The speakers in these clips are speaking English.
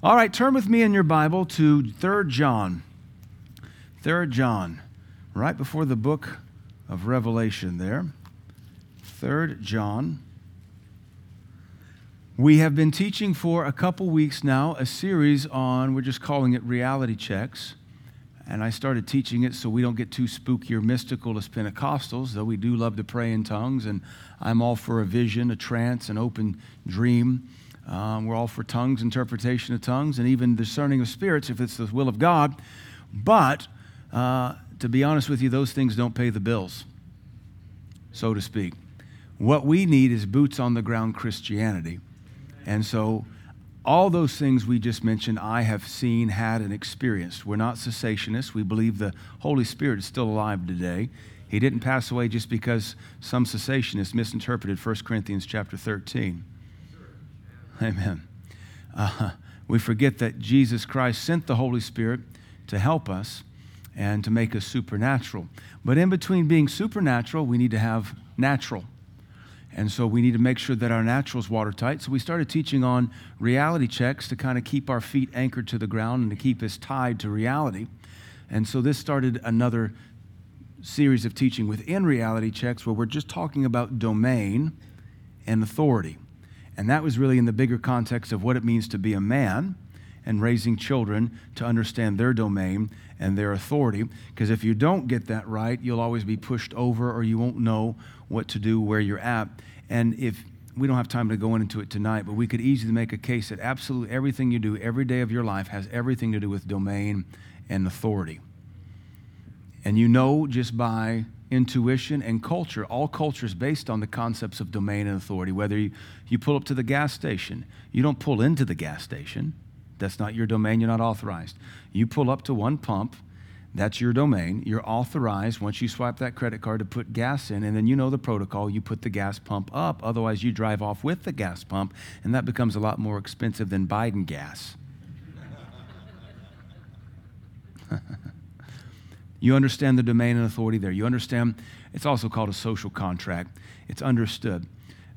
All right, turn with me in your Bible to 3 John. 3 John, right before the book of Revelation there. 3 John. We have been teaching for a couple weeks now a series on, we're just calling it reality checks. And I started teaching it so we don't get too spooky or mystical as Pentecostals, though we do love to pray in tongues. And I'm all for a vision, a trance, an open dream. Um, we're all for tongues, interpretation of tongues, and even discerning of spirits if it's the will of God. But uh, to be honest with you, those things don't pay the bills, so to speak. What we need is boots on the ground Christianity. And so all those things we just mentioned, I have seen, had, and experienced. We're not cessationists. We believe the Holy Spirit is still alive today. He didn't pass away just because some cessationists misinterpreted 1 Corinthians chapter 13. Amen. Uh, we forget that Jesus Christ sent the Holy Spirit to help us and to make us supernatural. But in between being supernatural, we need to have natural. And so we need to make sure that our natural is watertight. So we started teaching on reality checks to kind of keep our feet anchored to the ground and to keep us tied to reality. And so this started another series of teaching within reality checks where we're just talking about domain and authority. And that was really in the bigger context of what it means to be a man and raising children to understand their domain and their authority. Because if you don't get that right, you'll always be pushed over or you won't know what to do where you're at. And if we don't have time to go into it tonight, but we could easily make a case that absolutely everything you do every day of your life has everything to do with domain and authority. And you know just by intuition and culture, all culture is based on the concepts of domain and authority. Whether you, you pull up to the gas station, you don't pull into the gas station. That's not your domain, you're not authorized. You pull up to one pump that's your domain. You're authorized once you swipe that credit card to put gas in, and then you know the protocol. You put the gas pump up. Otherwise, you drive off with the gas pump, and that becomes a lot more expensive than Biden gas. you understand the domain and authority there. You understand it's also called a social contract. It's understood.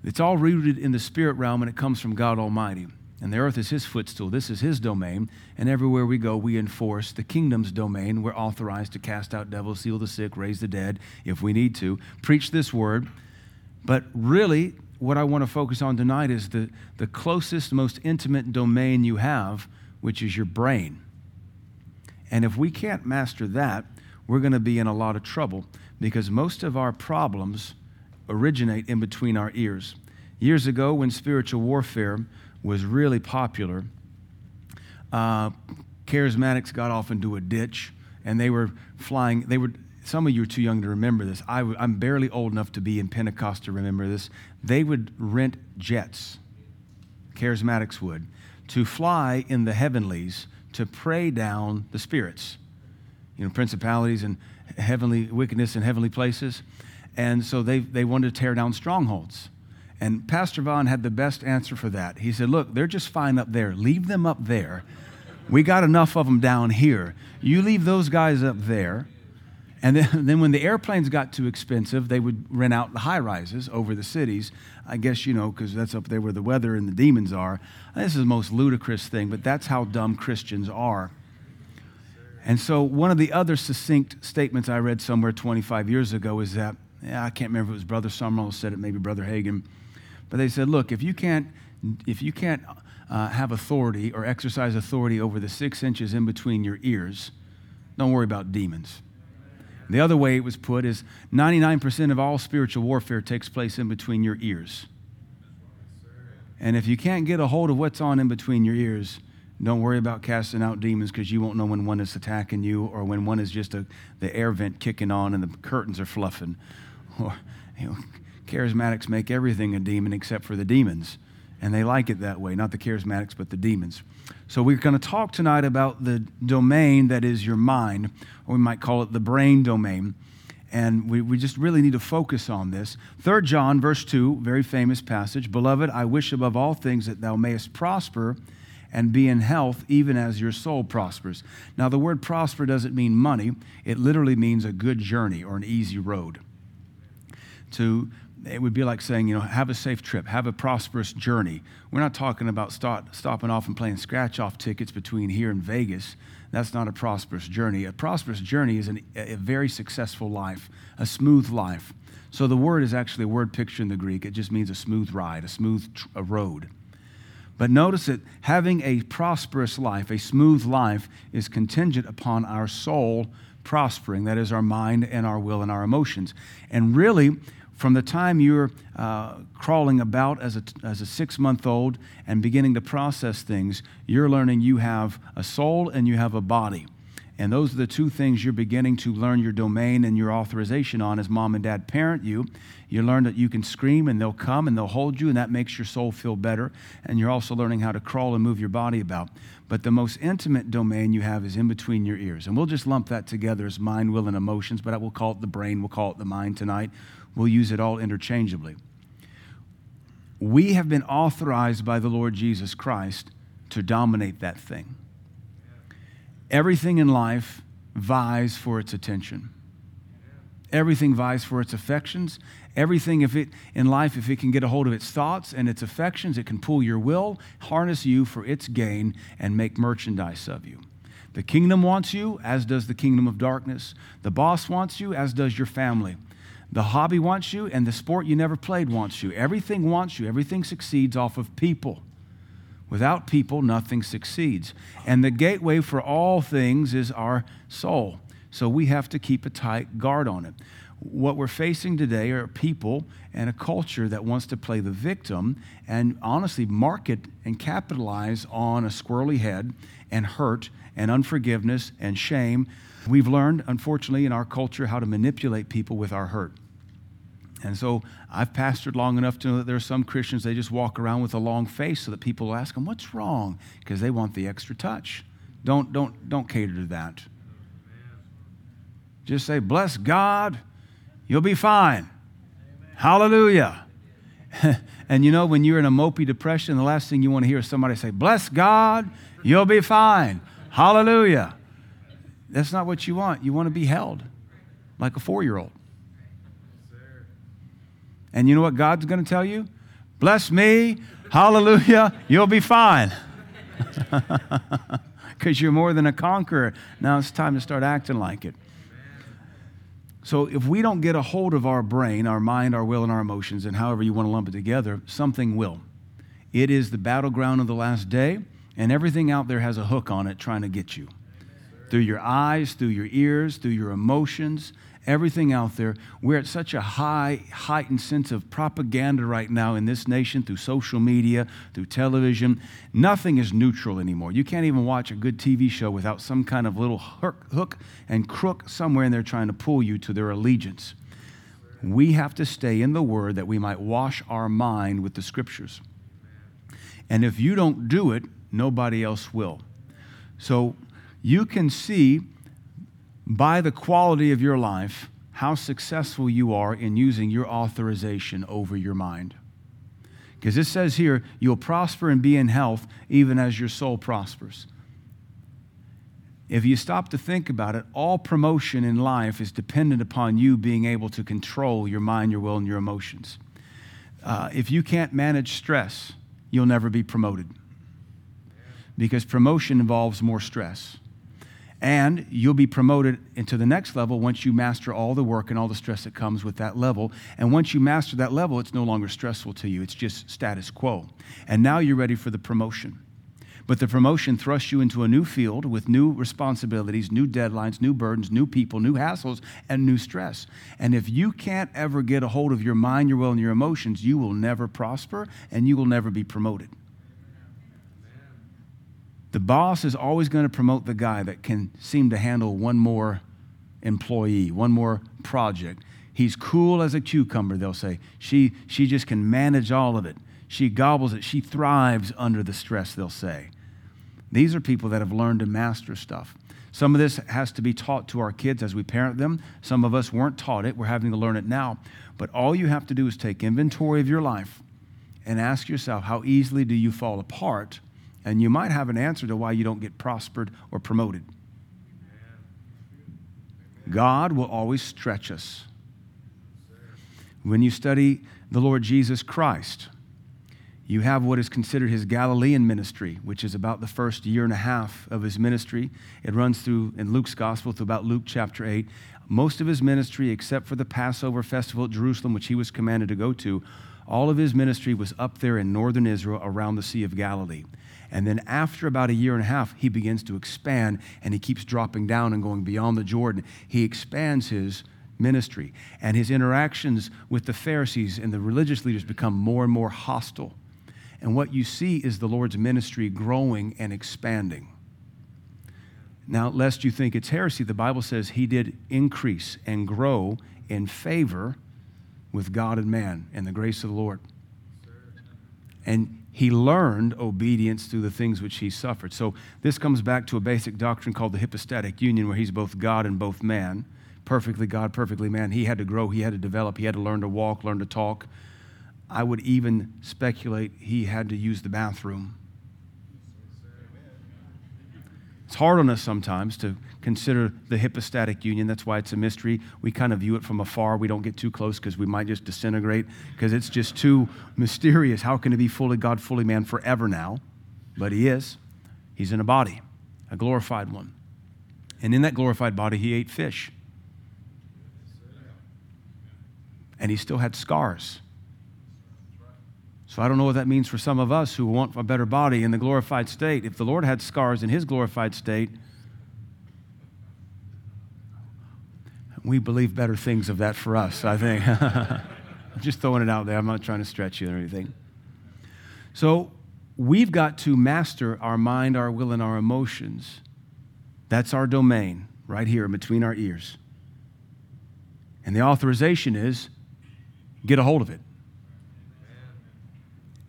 It's all rooted in the spirit realm, and it comes from God Almighty. And the earth is his footstool. This is his domain. And everywhere we go, we enforce the kingdom's domain. We're authorized to cast out devils, heal the sick, raise the dead if we need to, preach this word. But really, what I want to focus on tonight is the, the closest, most intimate domain you have, which is your brain. And if we can't master that, we're going to be in a lot of trouble because most of our problems originate in between our ears. Years ago, when spiritual warfare was really popular, uh, charismatics got off into a ditch and they were flying. They were, some of you are too young to remember this. I'm barely old enough to be in Pentecost to remember this. They would rent jets, charismatics would, to fly in the heavenlies to pray down the spirits, you know, principalities and heavenly wickedness in heavenly places. And so they, they wanted to tear down strongholds. And Pastor Vaughn had the best answer for that. He said, Look, they're just fine up there. Leave them up there. We got enough of them down here. You leave those guys up there. And then, then when the airplanes got too expensive, they would rent out the high rises over the cities. I guess, you know, because that's up there where the weather and the demons are. This is the most ludicrous thing, but that's how dumb Christians are. And so, one of the other succinct statements I read somewhere 25 years ago is that, yeah, I can't remember if it was Brother Sumrall who said it, maybe Brother Hagin but they said, look, if you can't, if you can't uh, have authority or exercise authority over the six inches in between your ears, don't worry about demons. The other way it was put is 99% of all spiritual warfare takes place in between your ears. And if you can't get a hold of what's on in between your ears, don't worry about casting out demons because you won't know when one is attacking you or when one is just a, the air vent kicking on and the curtains are fluffing. Or, you know, Charismatics make everything a demon except for the demons. And they like it that way, not the charismatics, but the demons. So we're going to talk tonight about the domain that is your mind, or we might call it the brain domain. And we, we just really need to focus on this. Third John, verse 2, very famous passage. Beloved, I wish above all things that thou mayest prosper and be in health, even as your soul prospers. Now, the word prosper doesn't mean money, it literally means a good journey or an easy road. To it would be like saying, you know, have a safe trip, have a prosperous journey. We're not talking about start, stopping off and playing scratch off tickets between here and Vegas. That's not a prosperous journey. A prosperous journey is an, a very successful life, a smooth life. So the word is actually a word picture in the Greek. It just means a smooth ride, a smooth tr- a road. But notice that having a prosperous life, a smooth life, is contingent upon our soul prospering. That is, our mind and our will and our emotions. And really, from the time you're uh, crawling about as a, as a six month old and beginning to process things, you're learning you have a soul and you have a body. And those are the two things you're beginning to learn your domain and your authorization on as mom and dad parent you. You learn that you can scream and they'll come and they'll hold you, and that makes your soul feel better. And you're also learning how to crawl and move your body about. But the most intimate domain you have is in between your ears. And we'll just lump that together as mind, will, and emotions, but I will call it the brain, we'll call it the mind tonight. We'll use it all interchangeably. We have been authorized by the Lord Jesus Christ to dominate that thing. Everything in life vies for its attention. Everything vies for its affections. Everything if it in life, if it can get a hold of its thoughts and its affections, it can pull your will, harness you for its gain, and make merchandise of you. The kingdom wants you, as does the kingdom of darkness. The boss wants you, as does your family. The hobby wants you, and the sport you never played wants you. Everything wants you. Everything succeeds off of people. Without people, nothing succeeds. And the gateway for all things is our soul. So we have to keep a tight guard on it. What we're facing today are people and a culture that wants to play the victim and honestly market and capitalize on a squirrely head and hurt and unforgiveness and shame. We've learned, unfortunately, in our culture how to manipulate people with our hurt. And so I've pastored long enough to know that there are some Christians, they just walk around with a long face so that people ask them, What's wrong? Because they want the extra touch. Don't, don't, don't cater to that. Just say, Bless God, you'll be fine. Amen. Hallelujah. and you know, when you're in a mopey depression, the last thing you want to hear is somebody say, Bless God, you'll be fine. Hallelujah. That's not what you want. You want to be held like a four year old. And you know what God's going to tell you? Bless me, hallelujah, you'll be fine. Because you're more than a conqueror. Now it's time to start acting like it. So if we don't get a hold of our brain, our mind, our will, and our emotions, and however you want to lump it together, something will. It is the battleground of the last day, and everything out there has a hook on it trying to get you. Through your eyes, through your ears, through your emotions, everything out there. We're at such a high, heightened sense of propaganda right now in this nation through social media, through television. Nothing is neutral anymore. You can't even watch a good TV show without some kind of little hook and crook somewhere in there trying to pull you to their allegiance. We have to stay in the Word that we might wash our mind with the Scriptures. And if you don't do it, nobody else will. So you can see by the quality of your life how successful you are in using your authorization over your mind. Because it says here, you'll prosper and be in health even as your soul prospers. If you stop to think about it, all promotion in life is dependent upon you being able to control your mind, your will, and your emotions. Uh, if you can't manage stress, you'll never be promoted. Because promotion involves more stress. And you'll be promoted into the next level once you master all the work and all the stress that comes with that level. And once you master that level, it's no longer stressful to you, it's just status quo. And now you're ready for the promotion. But the promotion thrusts you into a new field with new responsibilities, new deadlines, new burdens, new people, new hassles, and new stress. And if you can't ever get a hold of your mind, your will, and your emotions, you will never prosper and you will never be promoted. The boss is always going to promote the guy that can seem to handle one more employee, one more project. He's cool as a cucumber, they'll say. She, she just can manage all of it. She gobbles it. She thrives under the stress, they'll say. These are people that have learned to master stuff. Some of this has to be taught to our kids as we parent them. Some of us weren't taught it. We're having to learn it now. But all you have to do is take inventory of your life and ask yourself how easily do you fall apart and you might have an answer to why you don't get prospered or promoted. God will always stretch us. When you study the Lord Jesus Christ, you have what is considered his Galilean ministry, which is about the first year and a half of his ministry. It runs through, in Luke's gospel, through about Luke chapter 8. Most of his ministry, except for the Passover festival at Jerusalem, which he was commanded to go to, all of his ministry was up there in northern Israel around the Sea of Galilee. And then after about a year and a half, he begins to expand and he keeps dropping down and going beyond the Jordan. He expands his ministry and his interactions with the Pharisees and the religious leaders become more and more hostile. And what you see is the Lord's ministry growing and expanding. Now, lest you think it's heresy, the Bible says he did increase and grow in favor with God and man and the grace of the Lord. And he learned obedience through the things which he suffered. So this comes back to a basic doctrine called the hypostatic union, where he's both God and both man, perfectly God, perfectly man. He had to grow, he had to develop, he had to learn to walk, learn to talk. I would even speculate he had to use the bathroom. It's hard on us sometimes to consider the hypostatic union. That's why it's a mystery. We kind of view it from afar. We don't get too close because we might just disintegrate because it's just too mysterious. How can he be fully God, fully man forever now? But he is. He's in a body, a glorified one. And in that glorified body, he ate fish. And he still had scars. So I don't know what that means for some of us who want a better body in the glorified state. If the Lord had scars in his glorified state, we believe better things of that for us, I think. Just throwing it out there. I'm not trying to stretch you or anything. So we've got to master our mind, our will, and our emotions. That's our domain right here between our ears. And the authorization is get a hold of it.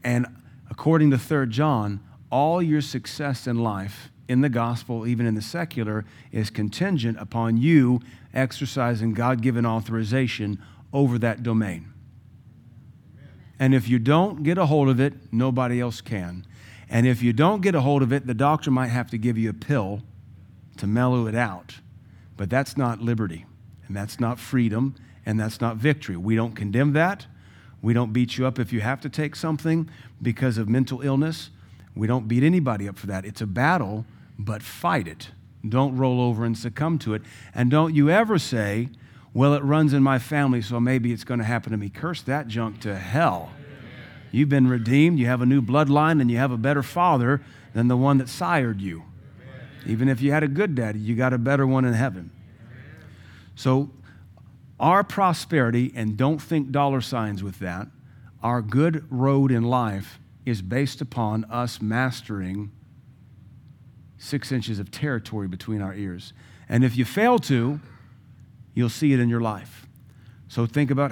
And according to 3 John, all your success in life, in the gospel, even in the secular, is contingent upon you exercising God given authorization over that domain. And if you don't get a hold of it, nobody else can. And if you don't get a hold of it, the doctor might have to give you a pill to mellow it out. But that's not liberty, and that's not freedom, and that's not victory. We don't condemn that. We don't beat you up if you have to take something because of mental illness. We don't beat anybody up for that. It's a battle, but fight it. Don't roll over and succumb to it. And don't you ever say, well, it runs in my family, so maybe it's going to happen to me. Curse that junk to hell. You've been redeemed, you have a new bloodline, and you have a better father than the one that sired you. Even if you had a good daddy, you got a better one in heaven. So our prosperity, and don't think dollar signs with that, our good road in life is based upon us mastering six inches of territory between our ears. And if you fail to, you'll see it in your life. So think about,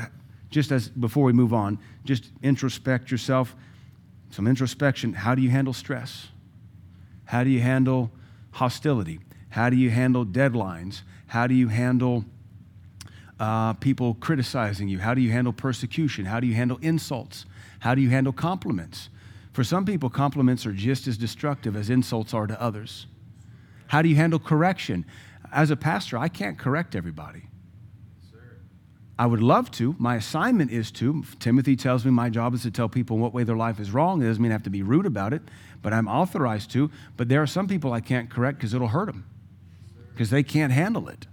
just as before we move on, just introspect yourself. Some introspection. How do you handle stress? How do you handle hostility? How do you handle deadlines? How do you handle uh, people criticizing you? How do you handle persecution? How do you handle insults? How do you handle compliments? For some people, compliments are just as destructive as insults are to others. How do you handle correction? As a pastor, I can't correct everybody. I would love to. My assignment is to. Timothy tells me my job is to tell people what way their life is wrong. It doesn't mean I have to be rude about it, but I'm authorized to. But there are some people I can't correct because it'll hurt them, because they can't handle it.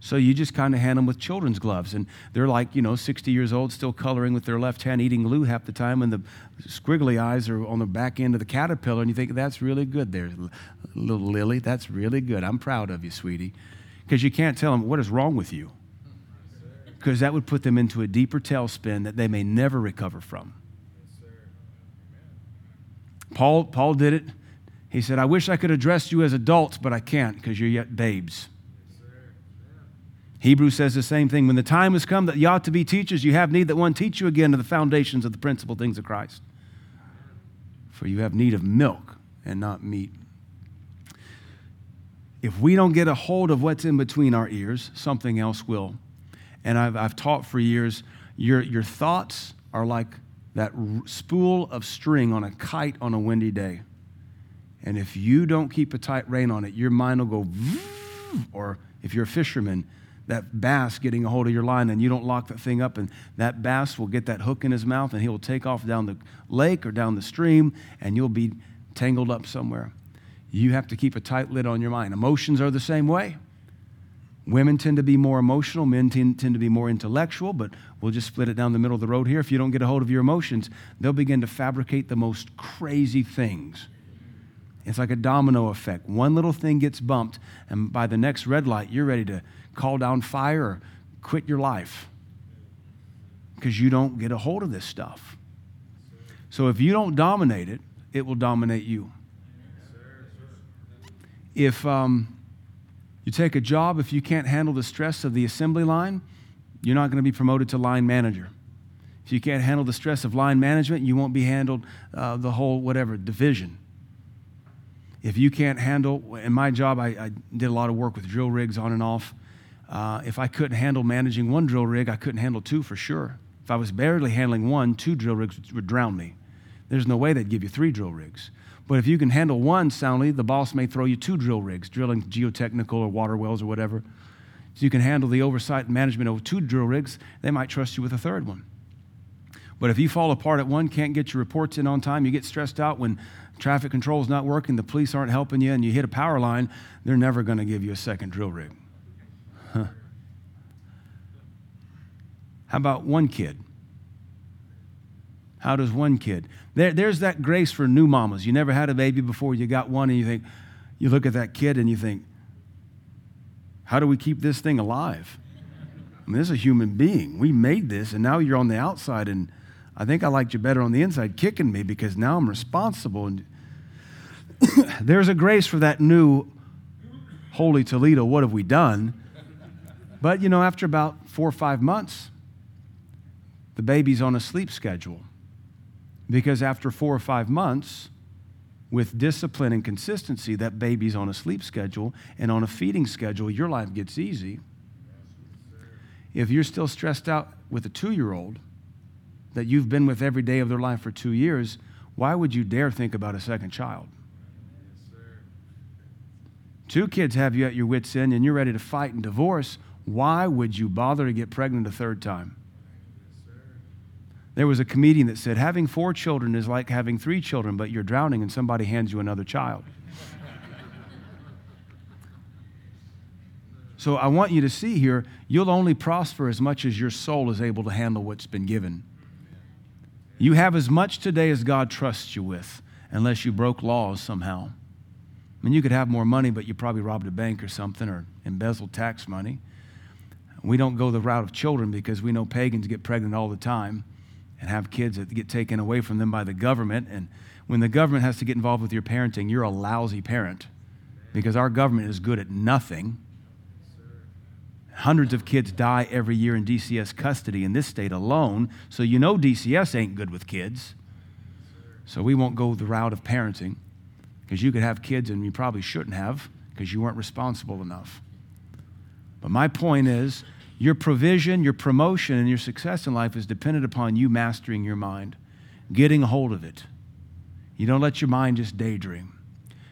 So you just kind of hand them with children's gloves. And they're like, you know, 60 years old, still coloring with their left hand, eating glue half the time, and the squiggly eyes are on the back end of the caterpillar. And you think, that's really good there, little Lily. That's really good. I'm proud of you, sweetie. Because you can't tell them, what is wrong with you? Because that would put them into a deeper tailspin that they may never recover from. Paul, Paul did it. He said, I wish I could address you as adults, but I can't because you're yet babes. Hebrews says the same thing. When the time has come that you ought to be teachers, you have need that one teach you again to the foundations of the principal things of Christ. For you have need of milk and not meat. If we don't get a hold of what's in between our ears, something else will. And I've, I've taught for years your, your thoughts are like that spool of string on a kite on a windy day. And if you don't keep a tight rein on it, your mind will go, or if you're a fisherman, that bass getting a hold of your line and you don't lock that thing up, and that bass will get that hook in his mouth and he will take off down the lake or down the stream and you'll be tangled up somewhere. You have to keep a tight lid on your mind. Emotions are the same way. Women tend to be more emotional, men tend, tend to be more intellectual, but we'll just split it down the middle of the road here. If you don't get a hold of your emotions, they'll begin to fabricate the most crazy things. It's like a domino effect. One little thing gets bumped, and by the next red light, you're ready to call down fire or quit your life because you don't get a hold of this stuff. So if you don't dominate it, it will dominate you. If um, you take a job, if you can't handle the stress of the assembly line, you're not going to be promoted to line manager. If you can't handle the stress of line management, you won't be handled uh, the whole whatever division. If you can't handle, in my job, I, I did a lot of work with drill rigs on and off. Uh, if I couldn't handle managing one drill rig, I couldn't handle two for sure. If I was barely handling one, two drill rigs would drown me. There's no way they'd give you three drill rigs. But if you can handle one soundly, the boss may throw you two drill rigs, drilling geotechnical or water wells or whatever. So you can handle the oversight and management of two drill rigs, they might trust you with a third one. But if you fall apart at one, can't get your reports in on time, you get stressed out when traffic control is not working, the police aren't helping you, and you hit a power line, they're never going to give you a second drill rig. How about one kid? How does one kid? There, there's that grace for new mamas. You never had a baby before, you got one, and you think, you look at that kid and you think, how do we keep this thing alive? I mean, this is a human being. We made this, and now you're on the outside, and I think I liked you better on the inside kicking me because now I'm responsible. And there's a grace for that new Holy Toledo. What have we done? But, you know, after about four or five months, the baby's on a sleep schedule. Because after four or five months, with discipline and consistency, that baby's on a sleep schedule and on a feeding schedule, your life gets easy. If you're still stressed out with a two year old that you've been with every day of their life for two years, why would you dare think about a second child? Two kids have you at your wits' end and you're ready to fight and divorce. Why would you bother to get pregnant a third time? There was a comedian that said, Having four children is like having three children, but you're drowning and somebody hands you another child. so I want you to see here, you'll only prosper as much as your soul is able to handle what's been given. You have as much today as God trusts you with, unless you broke laws somehow. I mean, you could have more money, but you probably robbed a bank or something or embezzled tax money. We don't go the route of children because we know pagans get pregnant all the time and have kids that get taken away from them by the government. And when the government has to get involved with your parenting, you're a lousy parent because our government is good at nothing. Hundreds of kids die every year in DCS custody in this state alone, so you know DCS ain't good with kids. So we won't go the route of parenting because you could have kids and you probably shouldn't have because you weren't responsible enough. But my point is, your provision, your promotion, and your success in life is dependent upon you mastering your mind, getting a hold of it. You don't let your mind just daydream.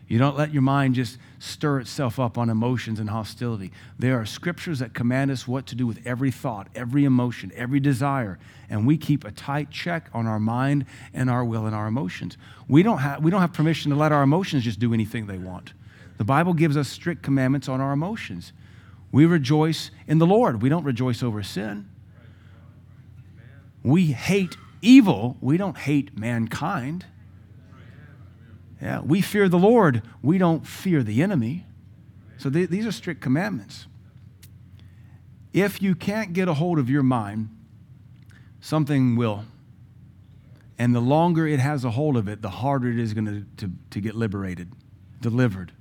You don't let your mind just stir itself up on emotions and hostility. There are scriptures that command us what to do with every thought, every emotion, every desire, and we keep a tight check on our mind and our will and our emotions. We don't have, we don't have permission to let our emotions just do anything they want. The Bible gives us strict commandments on our emotions. We rejoice in the Lord. We don't rejoice over sin. We hate evil. We don't hate mankind. Yeah, we fear the Lord. We don't fear the enemy. So th- these are strict commandments. If you can't get a hold of your mind, something will. And the longer it has a hold of it, the harder it is going to, to get liberated, delivered.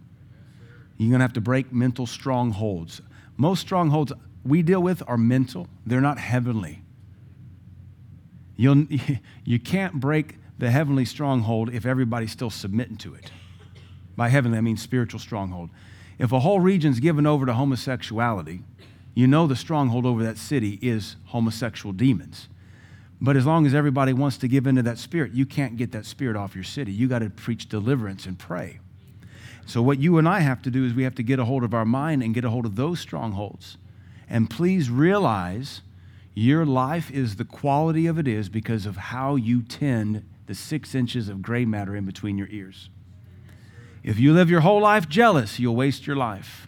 You're going to have to break mental strongholds. Most strongholds we deal with are mental, they're not heavenly. You'll, you can't break the heavenly stronghold if everybody's still submitting to it. By heavenly, I mean spiritual stronghold. If a whole region's given over to homosexuality, you know the stronghold over that city is homosexual demons. But as long as everybody wants to give into that spirit, you can't get that spirit off your city. You got to preach deliverance and pray. So, what you and I have to do is we have to get a hold of our mind and get a hold of those strongholds And please realize your life is the quality of it is because of how you tend the six inches of gray matter in between your ears. If you live your whole life jealous, you'll waste your life.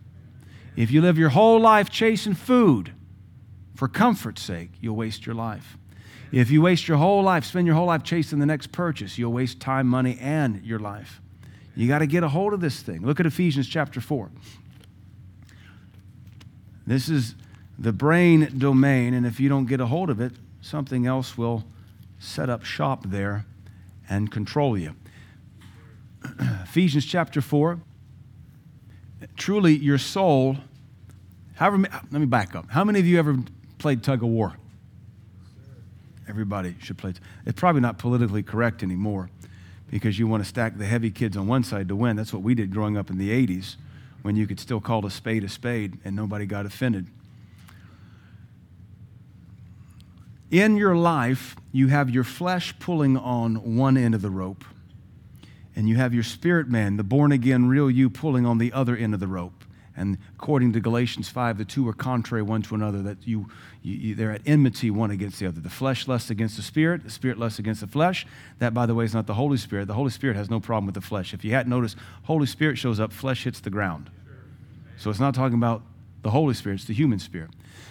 If you live your whole life chasing food for comfort's sake, you'll waste your life. If you waste your whole life, spend your whole life chasing the next purchase, you'll waste time, money, and your life. You got to get a hold of this thing. Look at Ephesians chapter 4. This is the brain domain, and if you don't get a hold of it, something else will set up shop there and control you. Ephesians chapter 4. Truly, your soul, however, let me back up. How many of you ever played tug of war? Everybody should play. It's probably not politically correct anymore because you want to stack the heavy kids on one side to win. That's what we did growing up in the 80s when you could still call a spade a spade and nobody got offended. In your life, you have your flesh pulling on one end of the rope, and you have your spirit man, the born again, real you, pulling on the other end of the rope. And according to Galatians 5, the two are contrary one to another, that you, you, they're at enmity one against the other. The flesh lusts against the spirit, the spirit lusts against the flesh. That, by the way, is not the Holy Spirit. The Holy Spirit has no problem with the flesh. If you hadn't noticed, Holy Spirit shows up, flesh hits the ground. So it's not talking about the Holy Spirit, it's the human spirit.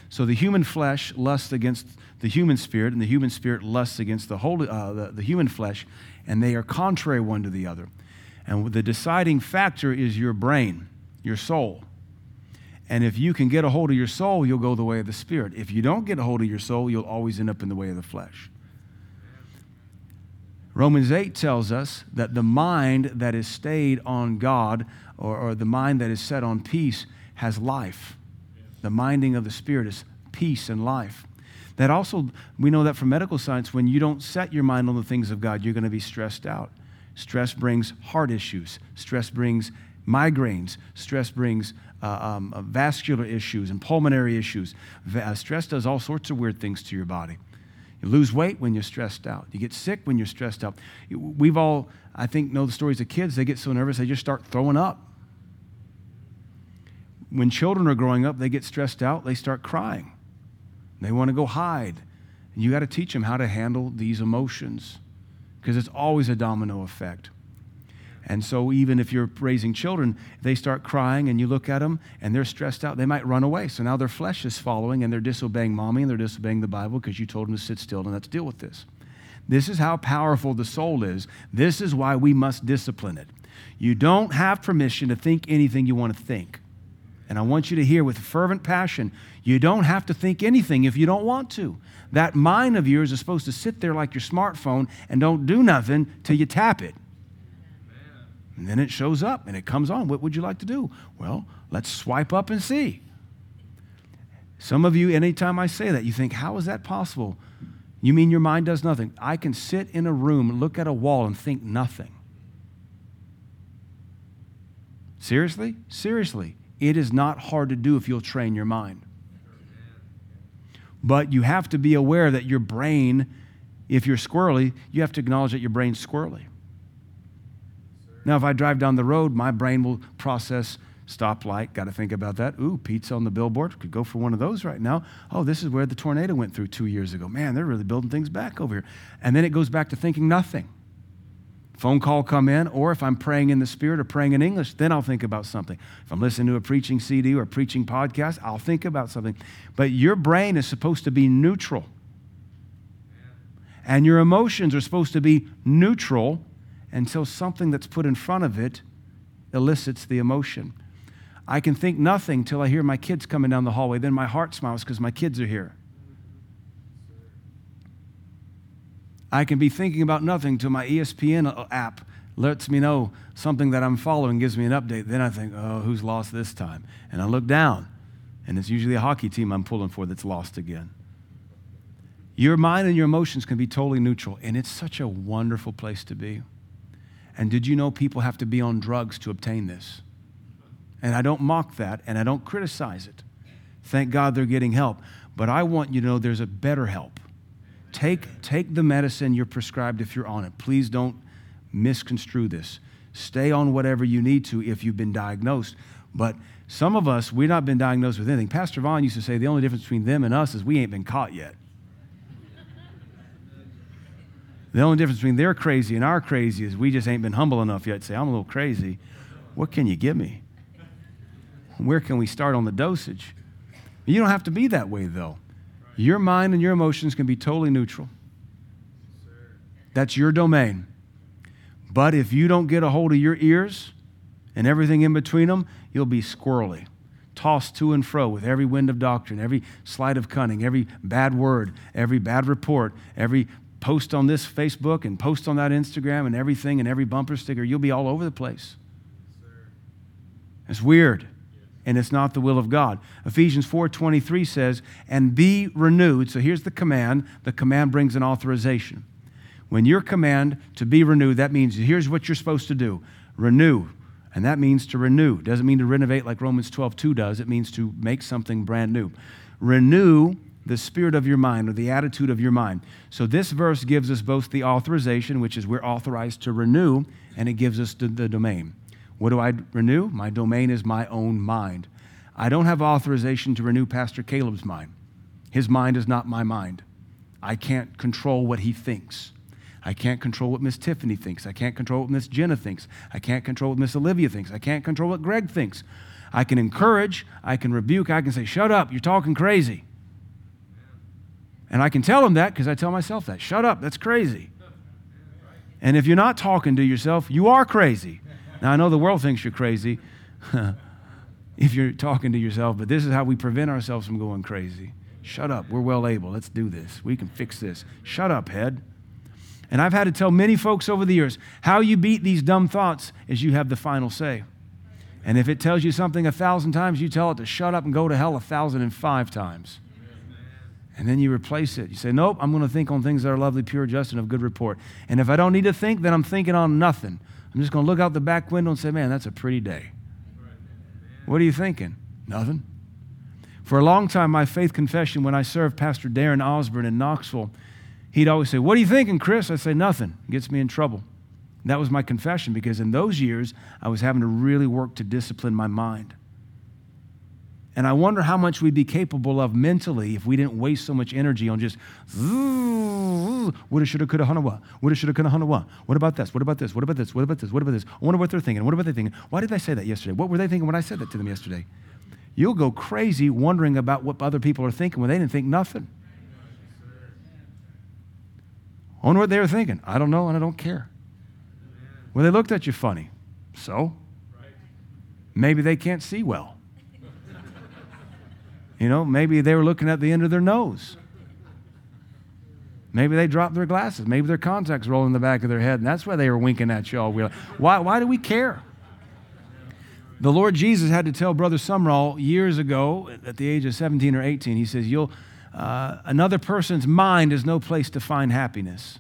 So the human flesh lusts against the human spirit, and the human spirit lusts against the, holy, uh, the, the human flesh, and they are contrary one to the other. And the deciding factor is your brain, your soul. And if you can get a hold of your soul, you'll go the way of the Spirit. If you don't get a hold of your soul, you'll always end up in the way of the flesh. Romans 8 tells us that the mind that is stayed on God or, or the mind that is set on peace has life. The minding of the Spirit is peace and life. That also, we know that from medical science, when you don't set your mind on the things of God, you're going to be stressed out. Stress brings heart issues, stress brings migraines, stress brings uh, um, uh, vascular issues and pulmonary issues. Uh, stress does all sorts of weird things to your body. You lose weight when you're stressed out. You get sick when you're stressed out. We've all, I think, know the stories of kids. They get so nervous they just start throwing up. When children are growing up, they get stressed out, they start crying. They want to go hide. And you got to teach them how to handle these emotions because it's always a domino effect. And so, even if you're raising children, they start crying and you look at them and they're stressed out, they might run away. So now their flesh is following and they're disobeying mommy and they're disobeying the Bible because you told them to sit still and let's deal with this. This is how powerful the soul is. This is why we must discipline it. You don't have permission to think anything you want to think. And I want you to hear with fervent passion you don't have to think anything if you don't want to. That mind of yours is supposed to sit there like your smartphone and don't do nothing till you tap it. And then it shows up and it comes on. What would you like to do? Well, let's swipe up and see. Some of you, anytime I say that, you think, how is that possible? You mean your mind does nothing? I can sit in a room, look at a wall, and think nothing. Seriously? Seriously. It is not hard to do if you'll train your mind. But you have to be aware that your brain, if you're squirrely, you have to acknowledge that your brain's squirrely. Now, if I drive down the road, my brain will process stoplight. Got to think about that. Ooh, pizza on the billboard. Could go for one of those right now. Oh, this is where the tornado went through two years ago. Man, they're really building things back over here. And then it goes back to thinking nothing. Phone call come in, or if I'm praying in the Spirit or praying in English, then I'll think about something. If I'm listening to a preaching CD or a preaching podcast, I'll think about something. But your brain is supposed to be neutral. And your emotions are supposed to be neutral until something that's put in front of it elicits the emotion. I can think nothing till I hear my kids coming down the hallway. Then my heart smiles because my kids are here. I can be thinking about nothing till my ESPN app lets me know something that I'm following, gives me an update. Then I think, oh, who's lost this time? And I look down, and it's usually a hockey team I'm pulling for that's lost again. Your mind and your emotions can be totally neutral, and it's such a wonderful place to be. And did you know people have to be on drugs to obtain this? And I don't mock that and I don't criticize it. Thank God they're getting help. But I want you to know there's a better help. Take, take the medicine you're prescribed if you're on it. Please don't misconstrue this. Stay on whatever you need to if you've been diagnosed. But some of us, we've not been diagnosed with anything. Pastor Vaughn used to say the only difference between them and us is we ain't been caught yet. The only difference between their crazy and our crazy is we just ain't been humble enough yet to say, I'm a little crazy. What can you give me? Where can we start on the dosage? You don't have to be that way, though. Your mind and your emotions can be totally neutral. That's your domain. But if you don't get a hold of your ears and everything in between them, you'll be squirrely, tossed to and fro with every wind of doctrine, every sleight of cunning, every bad word, every bad report, every post on this Facebook and post on that Instagram and everything and every bumper sticker. You'll be all over the place. It's weird and it's not the will of God. Ephesians 4:23 says, "And be renewed." So here's the command. The command brings an authorization. When you're command to be renewed, that means here's what you're supposed to do. Renew. And that means to renew. Doesn't mean to renovate like Romans 12:2 does. It means to make something brand new. Renew the spirit of your mind or the attitude of your mind. So this verse gives us both the authorization, which is we're authorized to renew, and it gives us the, the domain. What do I renew? My domain is my own mind. I don't have authorization to renew Pastor Caleb's mind. His mind is not my mind. I can't control what he thinks. I can't control what Miss Tiffany thinks. I can't control what Miss Jenna thinks. I can't control what Miss Olivia thinks. I can't control what Greg thinks. I can encourage, I can rebuke, I can say, Shut up, you're talking crazy. And I can tell them that because I tell myself that. Shut up, that's crazy. And if you're not talking to yourself, you are crazy. Now, I know the world thinks you're crazy if you're talking to yourself, but this is how we prevent ourselves from going crazy. Shut up. We're well able. Let's do this. We can fix this. Shut up, head. And I've had to tell many folks over the years how you beat these dumb thoughts is you have the final say. And if it tells you something a thousand times, you tell it to shut up and go to hell a thousand and five times. And then you replace it. You say, Nope, I'm going to think on things that are lovely, pure, just, and of good report. And if I don't need to think, then I'm thinking on nothing. I'm just going to look out the back window and say, man, that's a pretty day. What are you thinking? Nothing. For a long time, my faith confession, when I served Pastor Darren Osborne in Knoxville, he'd always say, What are you thinking, Chris? I'd say, Nothing. It gets me in trouble. And that was my confession because in those years, I was having to really work to discipline my mind. And I wonder how much we'd be capable of mentally if we didn't waste so much energy on just woulda, shoulda, coulda, hunna, what? Woulda, shoulda, coulda, hunna, what? What about this? What about this? What about this? What about this? What about this? I wonder what they're thinking. What about they thinking? Why did I say that yesterday? What were they thinking when I said that to them yesterday? You'll go crazy wondering about what other people are thinking when they didn't think nothing. I wonder what they were thinking. I don't know, and I don't care. Well, they looked at you funny. So? Maybe they can't see well. You know, maybe they were looking at the end of their nose. Maybe they dropped their glasses. Maybe their contacts rolled in the back of their head, and that's why they were winking at y'all. We're like, why, why do we care? The Lord Jesus had to tell Brother Sumrall years ago, at the age of 17 or 18, he says, You'll, uh, another person's mind is no place to find happiness.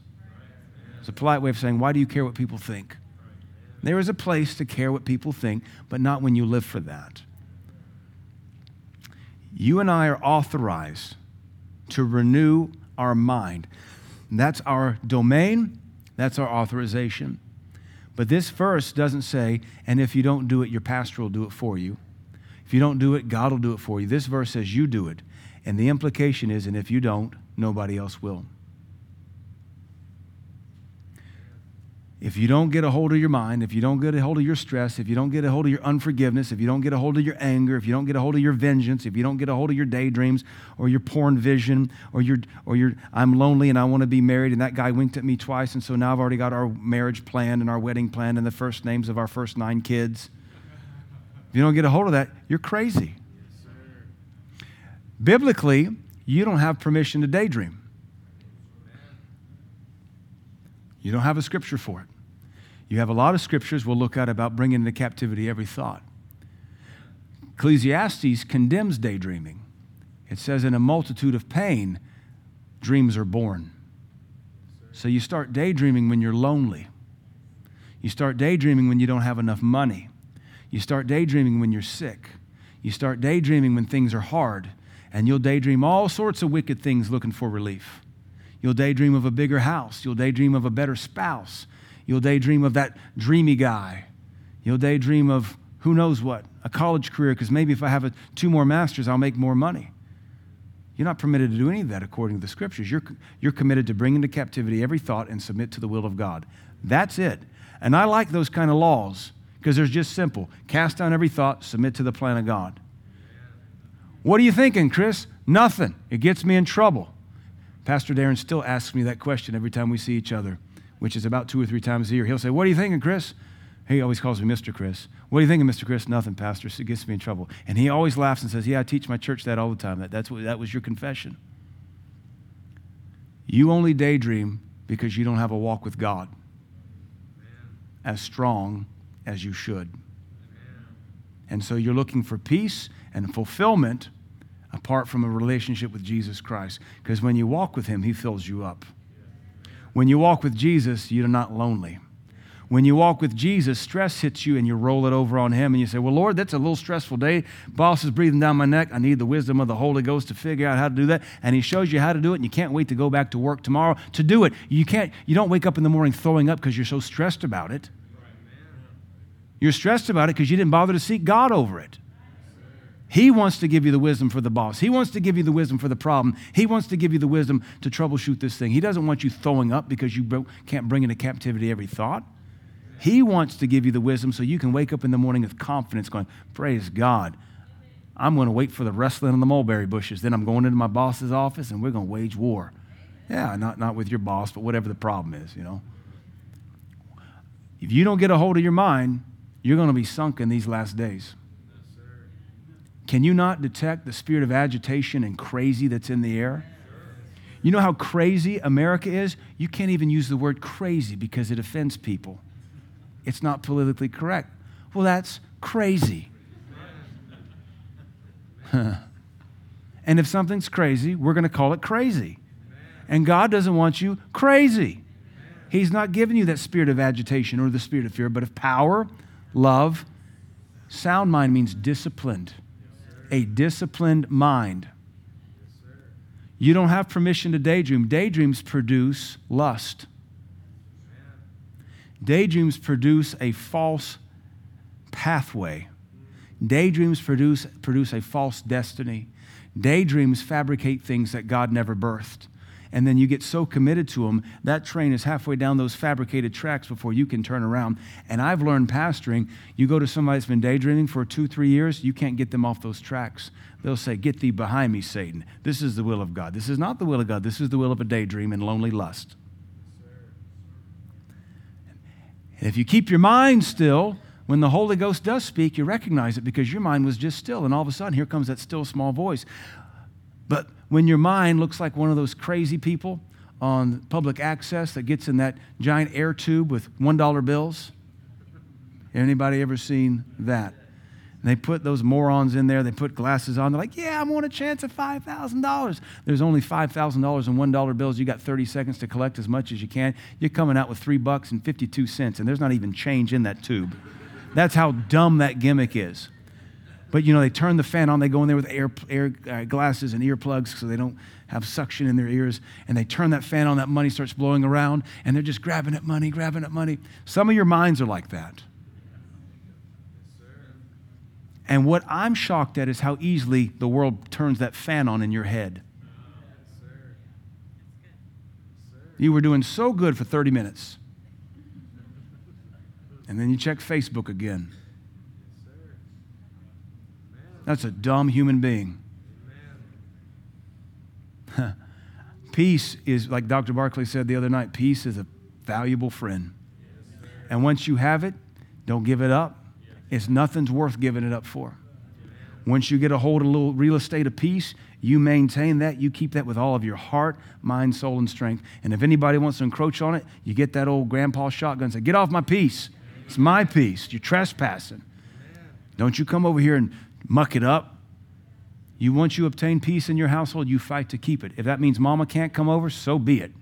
It's a polite way of saying, Why do you care what people think? There is a place to care what people think, but not when you live for that. You and I are authorized to renew our mind. That's our domain, that's our authorization. But this verse doesn't say, and if you don't do it, your pastor will do it for you. If you don't do it, God will do it for you. This verse says you do it. And the implication is, and if you don't, nobody else will. If you don't get a hold of your mind, if you don't get a hold of your stress, if you don't get a hold of your unforgiveness, if you don't get a hold of your anger, if you don't get a hold of your vengeance, if you don't get a hold of your daydreams or your porn vision or your or your I'm lonely and I want to be married and that guy winked at me twice and so now I've already got our marriage planned and our wedding planned and the first names of our first nine kids. If you don't get a hold of that, you're crazy. Yes, Biblically, you don't have permission to daydream. You don't have a scripture for it. You have a lot of scriptures we'll look at about bringing into captivity every thought. Ecclesiastes condemns daydreaming. It says, in a multitude of pain, dreams are born. So you start daydreaming when you're lonely. You start daydreaming when you don't have enough money. You start daydreaming when you're sick. You start daydreaming when things are hard. And you'll daydream all sorts of wicked things looking for relief. You'll daydream of a bigger house. You'll daydream of a better spouse. You'll daydream of that dreamy guy. You'll daydream of who knows what, a college career, because maybe if I have a, two more masters, I'll make more money. You're not permitted to do any of that according to the scriptures. You're, you're committed to bring into captivity every thought and submit to the will of God. That's it. And I like those kind of laws because they're just simple. Cast down every thought, submit to the plan of God. What are you thinking, Chris? Nothing. It gets me in trouble. Pastor Darren still asks me that question every time we see each other, which is about two or three times a year. He'll say, What are you thinking, Chris? He always calls me Mr. Chris. What are you thinking, Mr. Chris? Nothing, Pastor. It gets me in trouble. And he always laughs and says, Yeah, I teach my church that all the time. That, that's what, that was your confession. You only daydream because you don't have a walk with God as strong as you should. And so you're looking for peace and fulfillment apart from a relationship with Jesus Christ. Because when you walk with Him, He fills you up. When you walk with Jesus, you're not lonely. When you walk with Jesus, stress hits you and you roll it over on Him and you say, Well, Lord, that's a little stressful day. Boss is breathing down my neck. I need the wisdom of the Holy Ghost to figure out how to do that. And He shows you how to do it and you can't wait to go back to work tomorrow to do it. You can't, you don't wake up in the morning throwing up because you're so stressed about it. You're stressed about it because you didn't bother to seek God over it. He wants to give you the wisdom for the boss. He wants to give you the wisdom for the problem. He wants to give you the wisdom to troubleshoot this thing. He doesn't want you throwing up because you can't bring into captivity every thought. He wants to give you the wisdom so you can wake up in the morning with confidence, going, Praise God. I'm going to wait for the wrestling in the mulberry bushes. Then I'm going into my boss's office and we're going to wage war. Yeah, not, not with your boss, but whatever the problem is, you know. If you don't get a hold of your mind, you're going to be sunk in these last days. Can you not detect the spirit of agitation and crazy that's in the air? You know how crazy America is? You can't even use the word crazy because it offends people it's not politically correct. Well, that's crazy. and if something's crazy, we're going to call it crazy. And God doesn't want you crazy. He's not giving you that spirit of agitation or the spirit of fear, but of power, love. Sound mind means disciplined, a disciplined mind. You don't have permission to daydream. Daydreams produce lust. Daydreams produce a false pathway. Daydreams produce, produce a false destiny. Daydreams fabricate things that God never birthed. And then you get so committed to them, that train is halfway down those fabricated tracks before you can turn around. And I've learned pastoring, you go to somebody that's been daydreaming for two, three years, you can't get them off those tracks. They'll say, Get thee behind me, Satan. This is the will of God. This is not the will of God. This is the will of a daydream and lonely lust. And if you keep your mind still, when the Holy Ghost does speak, you recognize it because your mind was just still. And all of a sudden, here comes that still small voice. But when your mind looks like one of those crazy people on public access that gets in that giant air tube with $1 bills, anybody ever seen that? And they put those morons in there, they put glasses on. They're like, yeah, I'm on a chance of $5,000. There's only $5,000 in $1 bills. You got 30 seconds to collect as much as you can. You're coming out with three bucks and 52 cents, and there's not even change in that tube. That's how dumb that gimmick is. But you know, they turn the fan on, they go in there with air, air uh, glasses and earplugs so they don't have suction in their ears. And they turn that fan on, that money starts blowing around, and they're just grabbing at money, grabbing at money. Some of your minds are like that. And what I'm shocked at is how easily the world turns that fan on in your head. You were doing so good for 30 minutes. And then you check Facebook again. That's a dumb human being. peace is, like Dr. Barclay said the other night, peace is a valuable friend. And once you have it, don't give it up. It's nothing's worth giving it up for. Once you get a hold of a little real estate of peace, you maintain that. You keep that with all of your heart, mind, soul, and strength. And if anybody wants to encroach on it, you get that old grandpa shotgun and say, Get off my peace. It's my peace. You're trespassing. Don't you come over here and muck it up. You once you obtain peace in your household, you fight to keep it. If that means mama can't come over, so be it.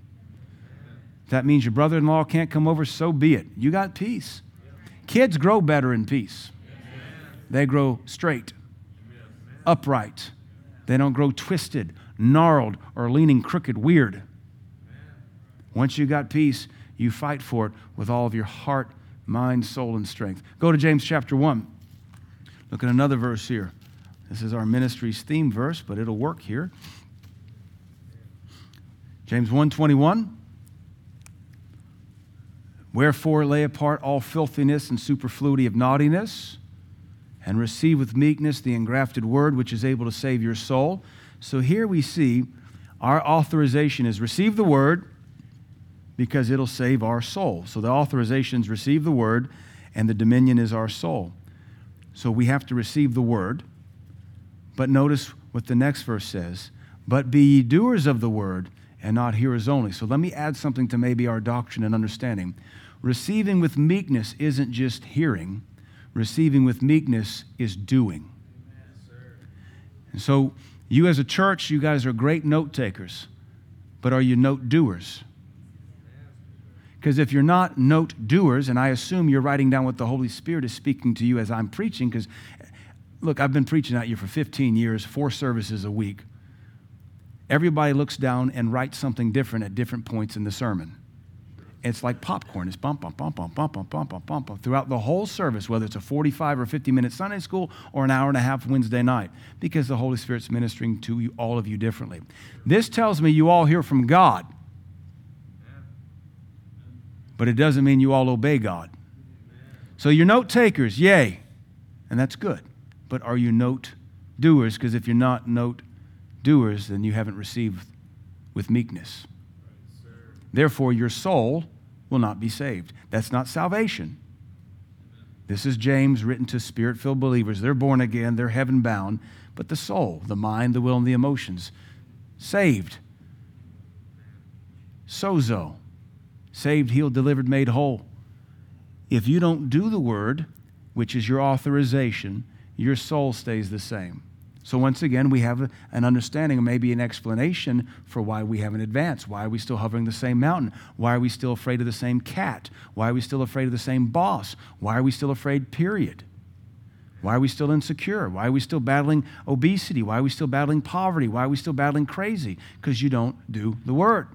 If that means your brother in law can't come over, so be it. You got peace. Kids grow better in peace. They grow straight, upright. They don't grow twisted, gnarled, or leaning crooked, weird. Once you got peace, you fight for it with all of your heart, mind, soul, and strength. Go to James chapter 1. Look at another verse here. This is our ministry's theme verse, but it'll work here. James 121. Wherefore lay apart all filthiness and superfluity of naughtiness, and receive with meekness the engrafted word which is able to save your soul. So here we see our authorization is receive the word because it'll save our soul. So the authorization is receive the word, and the dominion is our soul. So we have to receive the word. But notice what the next verse says But be ye doers of the word, and not hearers only. So let me add something to maybe our doctrine and understanding. Receiving with meekness isn't just hearing, receiving with meekness is doing. and so, you as a church, you guys are great note takers, but are you note doers? Because if you're not note doers, and I assume you're writing down what the Holy Spirit is speaking to you as I'm preaching, because look, I've been preaching at you for 15 years, four services a week. Everybody looks down and writes something different at different points in the sermon. It's like popcorn. It's bump, bump, bump, bump, bump, bump, bump, bump, bump, bump throughout the whole service, whether it's a 45 or 50 minute Sunday school or an hour and a half Wednesday night, because the Holy Spirit's ministering to you, all of you differently. This tells me you all hear from God, but it doesn't mean you all obey God. So you're note takers, yay, and that's good. But are you note doers? Because if you're not note doers, then you haven't received with meekness. Therefore, your soul will not be saved. That's not salvation. This is James written to spirit filled believers. They're born again, they're heaven bound, but the soul, the mind, the will, and the emotions, saved. Sozo, saved, healed, delivered, made whole. If you don't do the word, which is your authorization, your soul stays the same. So, once again, we have an understanding, maybe an explanation for why we haven't advanced. Why are we still hovering the same mountain? Why are we still afraid of the same cat? Why are we still afraid of the same boss? Why are we still afraid, period? Why are we still insecure? Why are we still battling obesity? Why are we still battling poverty? Why are we still battling crazy? Because you don't do the word.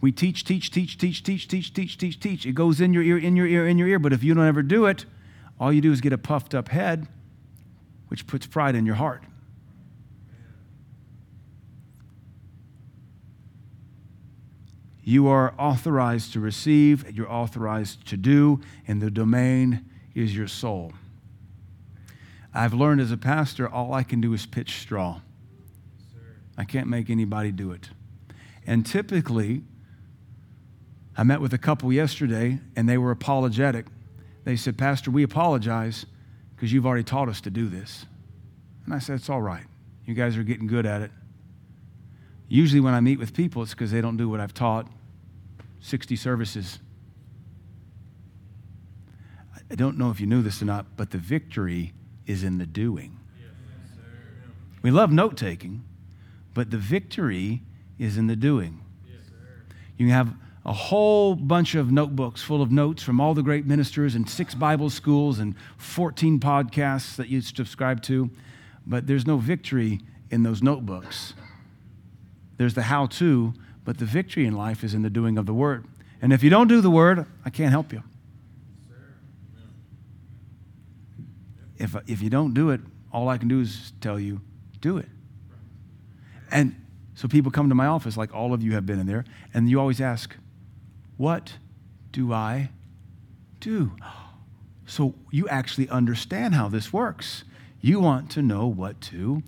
We teach, teach, teach, teach, teach, teach, teach, teach, teach. It goes in your ear, in your ear, in your ear. But if you don't ever do it, all you do is get a puffed up head which puts pride in your heart. You are authorized to receive, you're authorized to do, and the domain is your soul. I've learned as a pastor, all I can do is pitch straw. I can't make anybody do it. And typically, I met with a couple yesterday and they were apologetic. They said, Pastor, we apologize because you've already taught us to do this. And I said, It's all right. You guys are getting good at it. Usually, when I meet with people, it's because they don't do what I've taught 60 services. I don't know if you knew this or not, but the victory is in the doing. we love note taking, but the victory is in the doing. you can have a whole bunch of notebooks full of notes from all the great ministers and six Bible schools and 14 podcasts that you subscribe to, but there's no victory in those notebooks. There's the how to, but the victory in life is in the doing of the word. And if you don't do the word, I can't help you. If, if you don't do it, all I can do is tell you, do it. And so people come to my office, like all of you have been in there, and you always ask, what do I do? So you actually understand how this works. You want to know what to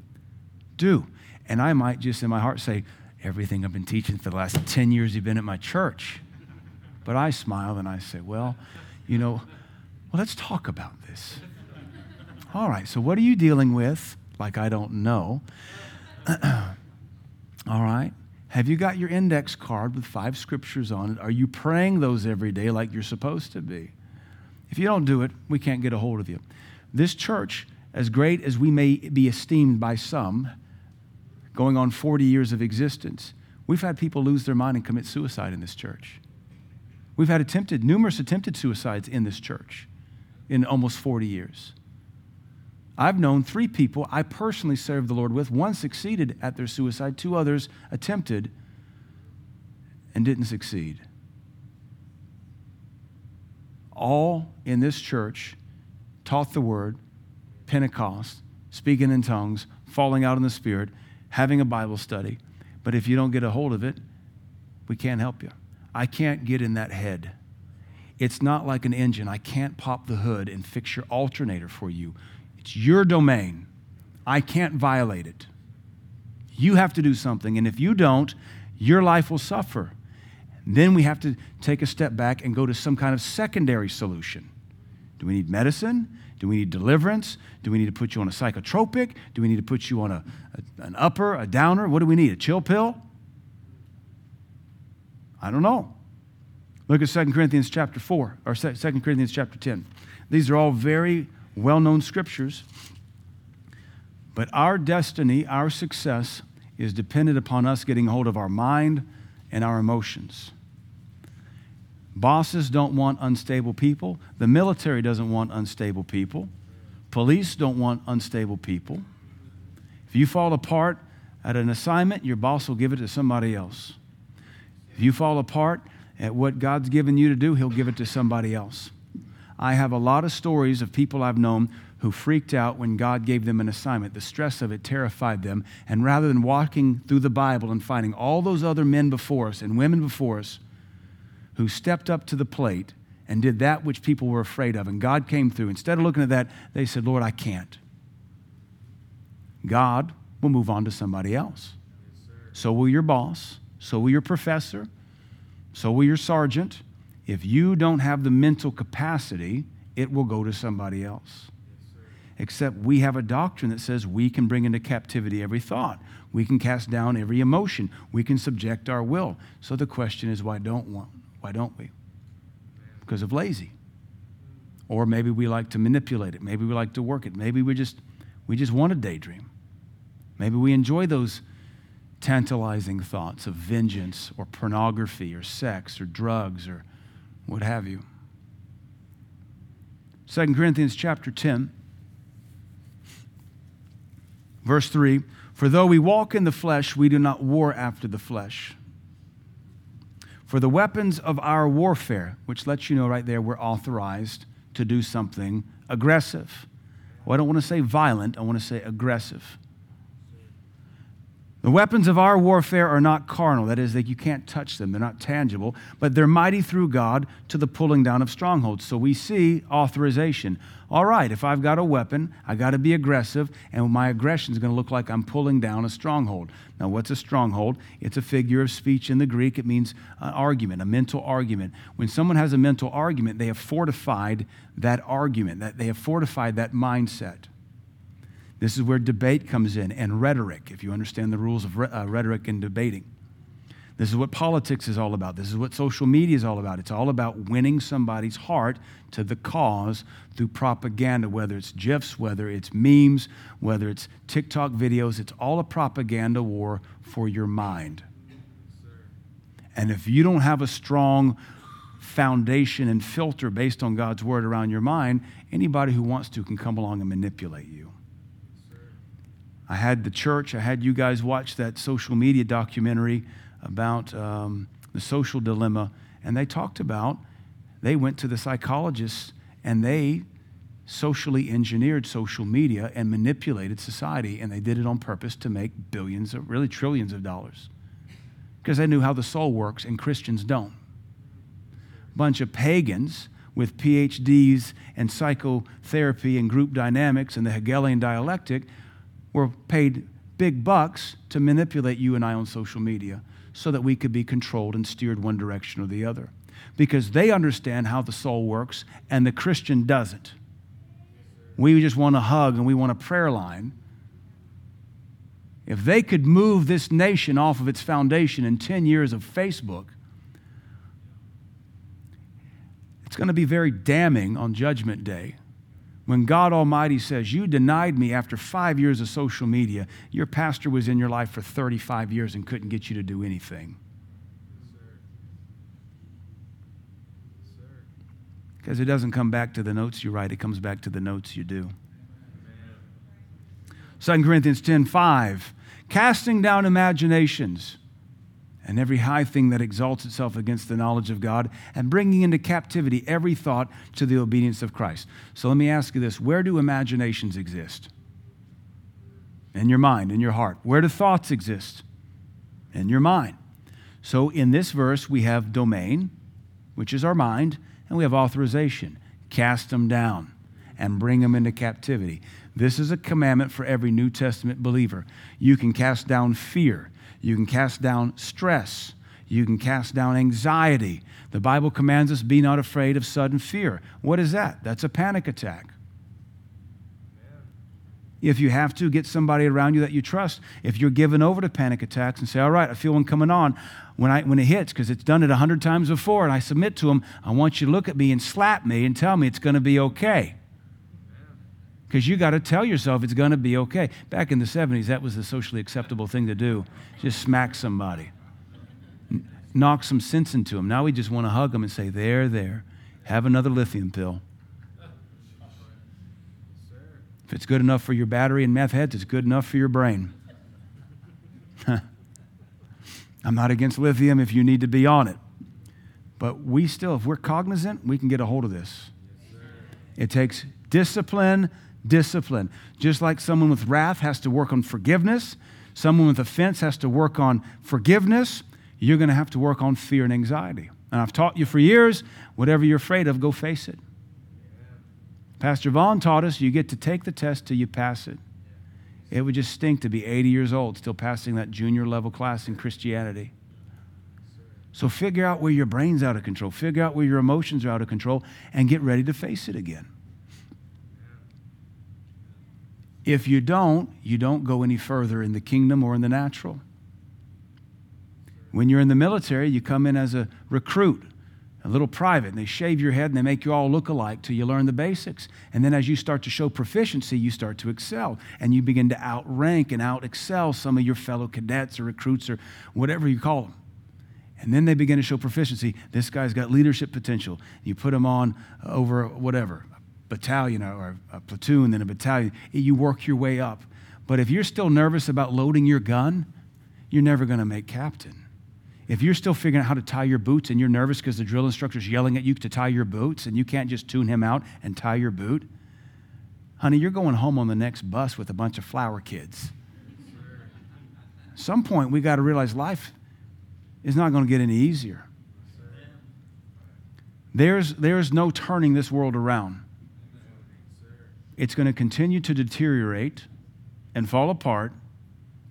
do. And I might just in my heart say, everything I've been teaching for the last 10 years you've been at my church. But I smile and I say, well, you know, well, let's talk about this. All right, so what are you dealing with? Like I don't know. All right. Have you got your index card with five scriptures on it? Are you praying those every day like you're supposed to be? If you don't do it, we can't get a hold of you. This church, as great as we may be esteemed by some, going on 40 years of existence, we've had people lose their mind and commit suicide in this church. We've had attempted, numerous attempted suicides in this church in almost 40 years. I've known three people I personally served the Lord with. One succeeded at their suicide, two others attempted and didn't succeed. All in this church taught the word, Pentecost, speaking in tongues, falling out in the Spirit, having a Bible study. But if you don't get a hold of it, we can't help you. I can't get in that head. It's not like an engine. I can't pop the hood and fix your alternator for you. It's your domain. I can't violate it. You have to do something. And if you don't, your life will suffer. Then we have to take a step back and go to some kind of secondary solution. Do we need medicine? Do we need deliverance? Do we need to put you on a psychotropic? Do we need to put you on a, a, an upper, a downer? What do we need? A chill pill? I don't know. Look at 2 Corinthians chapter 4 or 2 Corinthians chapter 10. These are all very well-known scriptures. But our destiny, our success is dependent upon us getting hold of our mind and our emotions. Bosses don't want unstable people. The military doesn't want unstable people. Police don't want unstable people. If you fall apart at an assignment, your boss will give it to somebody else. If you fall apart at what God's given you to do, He'll give it to somebody else. I have a lot of stories of people I've known who freaked out when God gave them an assignment. The stress of it terrified them. And rather than walking through the Bible and finding all those other men before us and women before us, who stepped up to the plate and did that which people were afraid of. And God came through. Instead of looking at that, they said, Lord, I can't. God will move on to somebody else. so will your boss. So will your professor. So will your sergeant. If you don't have the mental capacity, it will go to somebody else. Except we have a doctrine that says we can bring into captivity every thought. We can cast down every emotion. We can subject our will. So the question is, why don't we? Why don't we? Because of lazy. Or maybe we like to manipulate it. Maybe we like to work it. Maybe we just we just want to daydream. Maybe we enjoy those tantalizing thoughts of vengeance or pornography or sex or drugs or what have you. 2 Corinthians chapter 10 verse 3 For though we walk in the flesh we do not war after the flesh. For the weapons of our warfare, which lets you know right there we're authorized to do something aggressive. Well, I don't want to say violent, I want to say aggressive. The weapons of our warfare are not carnal. That is, that you can't touch them. They're not tangible, but they're mighty through God to the pulling down of strongholds. So we see authorization. All right, if I've got a weapon, I got to be aggressive, and my aggression is going to look like I'm pulling down a stronghold. Now, what's a stronghold? It's a figure of speech in the Greek. It means an argument, a mental argument. When someone has a mental argument, they have fortified that argument, that they have fortified that mindset. This is where debate comes in and rhetoric, if you understand the rules of uh, rhetoric and debating. This is what politics is all about. This is what social media is all about. It's all about winning somebody's heart to the cause through propaganda, whether it's GIFs, whether it's memes, whether it's TikTok videos. It's all a propaganda war for your mind. And if you don't have a strong foundation and filter based on God's word around your mind, anybody who wants to can come along and manipulate you. I had the church, I had you guys watch that social media documentary about um, the social dilemma, and they talked about, they went to the psychologists and they socially engineered social media and manipulated society, and they did it on purpose to make billions, of, really trillions of dollars. Because they knew how the soul works, and Christians don't. Bunch of pagans with PhDs in psychotherapy and group dynamics and the Hegelian dialectic were paid big bucks to manipulate you and I on social media so that we could be controlled and steered one direction or the other. Because they understand how the soul works and the Christian doesn't. We just want a hug and we want a prayer line. If they could move this nation off of its foundation in 10 years of Facebook, it's going to be very damning on Judgment Day when God Almighty says, You denied me after five years of social media, your pastor was in your life for 35 years and couldn't get you to do anything. Because it doesn't come back to the notes you write, it comes back to the notes you do. 2 Corinthians 10 5, casting down imaginations and every high thing that exalts itself against the knowledge of God, and bringing into captivity every thought to the obedience of Christ. So let me ask you this where do imaginations exist? In your mind, in your heart. Where do thoughts exist? In your mind. So in this verse, we have domain, which is our mind, and we have authorization. Cast them down and bring them into captivity. This is a commandment for every New Testament believer. You can cast down fear. You can cast down stress. You can cast down anxiety. The Bible commands us be not afraid of sudden fear. What is that? That's a panic attack. If you have to, get somebody around you that you trust. If you're given over to panic attacks and say, All right, I feel one coming on when, I, when it hits, because it's done it a hundred times before, and I submit to them, I want you to look at me and slap me and tell me it's going to be okay because you got to tell yourself it's going to be okay. Back in the 70s, that was the socially acceptable thing to do. Just smack somebody, knock some sense into them. Now we just want to hug them and say, There, there, have another lithium pill. If it's good enough for your battery and meth heads, it's good enough for your brain. I'm not against lithium if you need to be on it. But we still, if we're cognizant, we can get a hold of this. It takes discipline, discipline. Just like someone with wrath has to work on forgiveness, someone with offense has to work on forgiveness, you're going to have to work on fear and anxiety. And I've taught you for years whatever you're afraid of, go face it. Pastor Vaughn taught us you get to take the test till you pass it. It would just stink to be 80 years old still passing that junior level class in Christianity. So figure out where your brain's out of control, figure out where your emotions are out of control, and get ready to face it again. If you don't, you don't go any further in the kingdom or in the natural. When you're in the military, you come in as a recruit, a little private, and they shave your head and they make you all look alike till you learn the basics. And then as you start to show proficiency, you start to excel and you begin to outrank and out excel some of your fellow cadets or recruits or whatever you call them. And then they begin to show proficiency. This guy's got leadership potential. You put him on over whatever, battalion or a platoon, then a battalion. You work your way up. But if you're still nervous about loading your gun, you're never going to make captain. If you're still figuring out how to tie your boots and you're nervous because the drill instructor's yelling at you to tie your boots and you can't just tune him out and tie your boot, honey, you're going home on the next bus with a bunch of flower kids. At some point, we got to realize life is not going to get any easier. There's, there's no turning this world around it's going to continue to deteriorate and fall apart,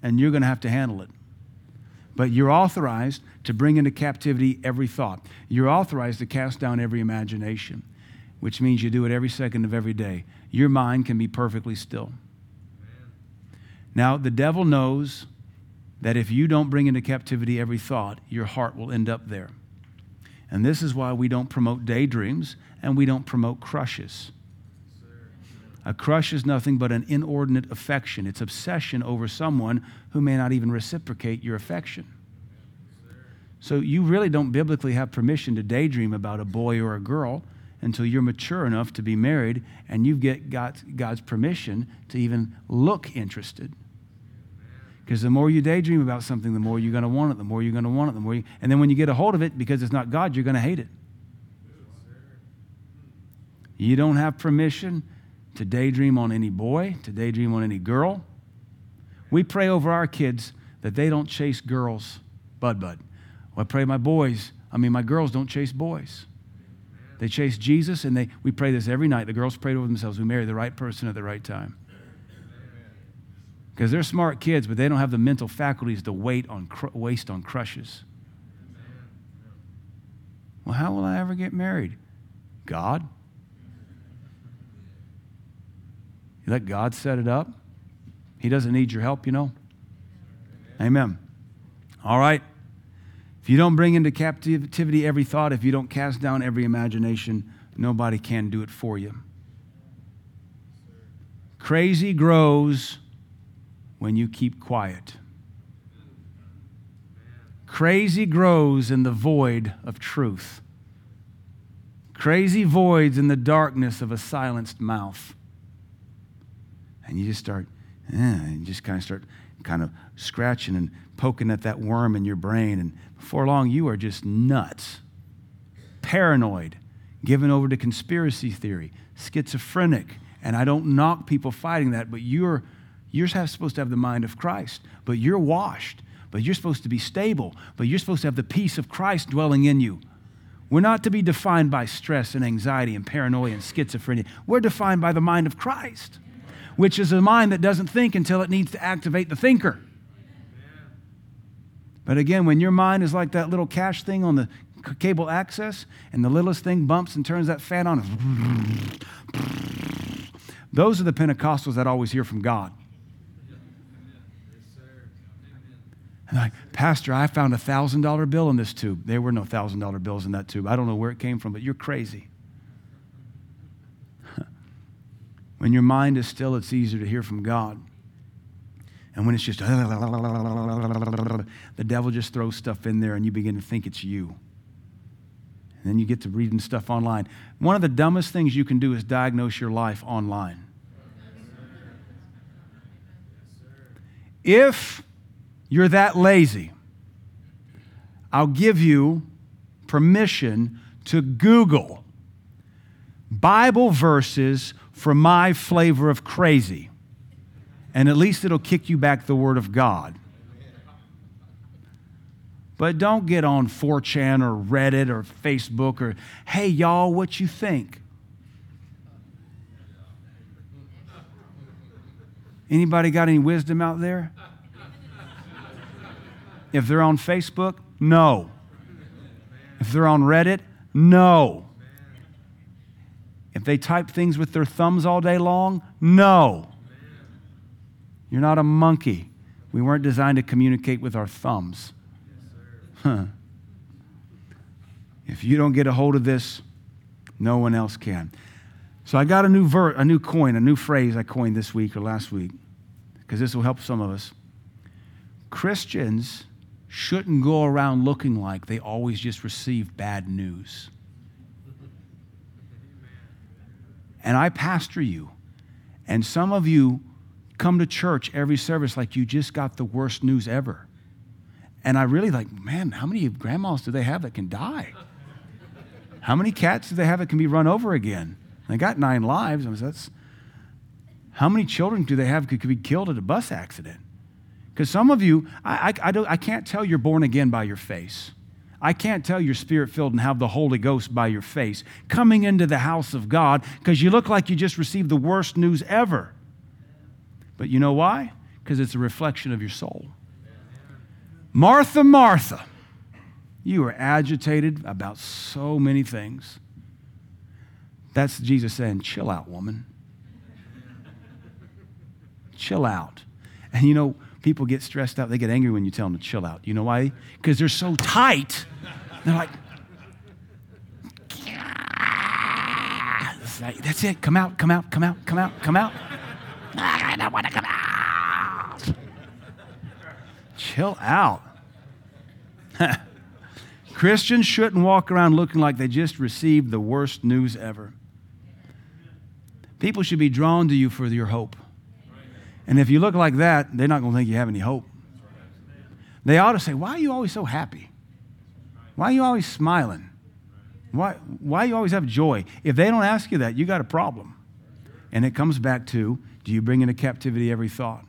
and you're going to have to handle it. But you're authorized to bring into captivity every thought. You're authorized to cast down every imagination, which means you do it every second of every day. Your mind can be perfectly still. Now, the devil knows that if you don't bring into captivity every thought, your heart will end up there. And this is why we don't promote daydreams and we don't promote crushes. A crush is nothing but an inordinate affection. It's obsession over someone who may not even reciprocate your affection. So you really don't biblically have permission to daydream about a boy or a girl until you're mature enough to be married and you get God's permission to even look interested. Because the more you daydream about something, the more you're going to want it, the more you're going to want it, the more you, and then when you get a hold of it, because it's not God, you're going to hate it. You don't have permission to daydream on any boy, to daydream on any girl. We pray over our kids that they don't chase girls, bud bud. Well, I pray my boys, I mean, my girls don't chase boys. They chase Jesus, and they, we pray this every night. The girls pray over themselves. We marry the right person at the right time. Because they're smart kids, but they don't have the mental faculties to wait on, waste on crushes. Well, how will I ever get married? God. You let God set it up. He doesn't need your help, you know. Amen. All right. If you don't bring into captivity every thought, if you don't cast down every imagination, nobody can do it for you. Crazy grows when you keep quiet. Crazy grows in the void of truth. Crazy voids in the darkness of a silenced mouth and you just start, eh, and just kind of start kind of scratching and poking at that worm in your brain. And before long, you are just nuts, paranoid, given over to conspiracy theory, schizophrenic. And I don't knock people fighting that, but you're, you're supposed to have the mind of Christ, but you're washed, but you're supposed to be stable, but you're supposed to have the peace of Christ dwelling in you. We're not to be defined by stress and anxiety and paranoia and schizophrenia. We're defined by the mind of Christ, which is a mind that doesn't think until it needs to activate the thinker. But again, when your mind is like that little cash thing on the cable access and the littlest thing bumps and turns that fan on, those are the Pentecostals that always hear from God. And like, Pastor, I found a $1,000 bill in this tube. There were no $1,000 bills in that tube. I don't know where it came from, but you're crazy. When your mind is still, it's easier to hear from God. And when it's just, the devil just throws stuff in there and you begin to think it's you. And then you get to reading stuff online. One of the dumbest things you can do is diagnose your life online. If you're that lazy, I'll give you permission to Google Bible verses for my flavor of crazy. And at least it'll kick you back the Word of God. But don't get on 4chan or Reddit or Facebook or, hey, y'all, what you think? Anybody got any wisdom out there? If they're on Facebook, no. If they're on Reddit, no. If they type things with their thumbs all day long, no. You're not a monkey. We weren't designed to communicate with our thumbs. Huh. If you don't get a hold of this, no one else can. So I got a new ver- a new coin, a new phrase I coined this week or last week, because this will help some of us. Christians shouldn't go around looking like they always just receive bad news. And I pastor you, and some of you come to church every service like you just got the worst news ever. And I really like, man, how many grandmas do they have that can die? How many cats do they have that can be run over again? They got nine lives. I mean, that's how many children do they have that could be killed at a bus accident? Because some of you, I, I, I, I can't tell you're born again by your face. I can't tell you're spirit filled and have the Holy Ghost by your face coming into the house of God because you look like you just received the worst news ever. But you know why? Because it's a reflection of your soul. Martha, Martha, you are agitated about so many things. That's Jesus saying, chill out, woman. chill out. And you know, people get stressed out. They get angry when you tell them to chill out. You know why? Because they're so tight. They're like, that's it. Come out, come out, come out, come out, come out. I don't want to come out. Chill out. Christians shouldn't walk around looking like they just received the worst news ever. People should be drawn to you for your hope. And if you look like that, they're not going to think you have any hope. They ought to say, Why are you always so happy? Why are you always smiling? Why, why you always have joy? If they don't ask you that, you got a problem. And it comes back to do you bring into captivity every thought?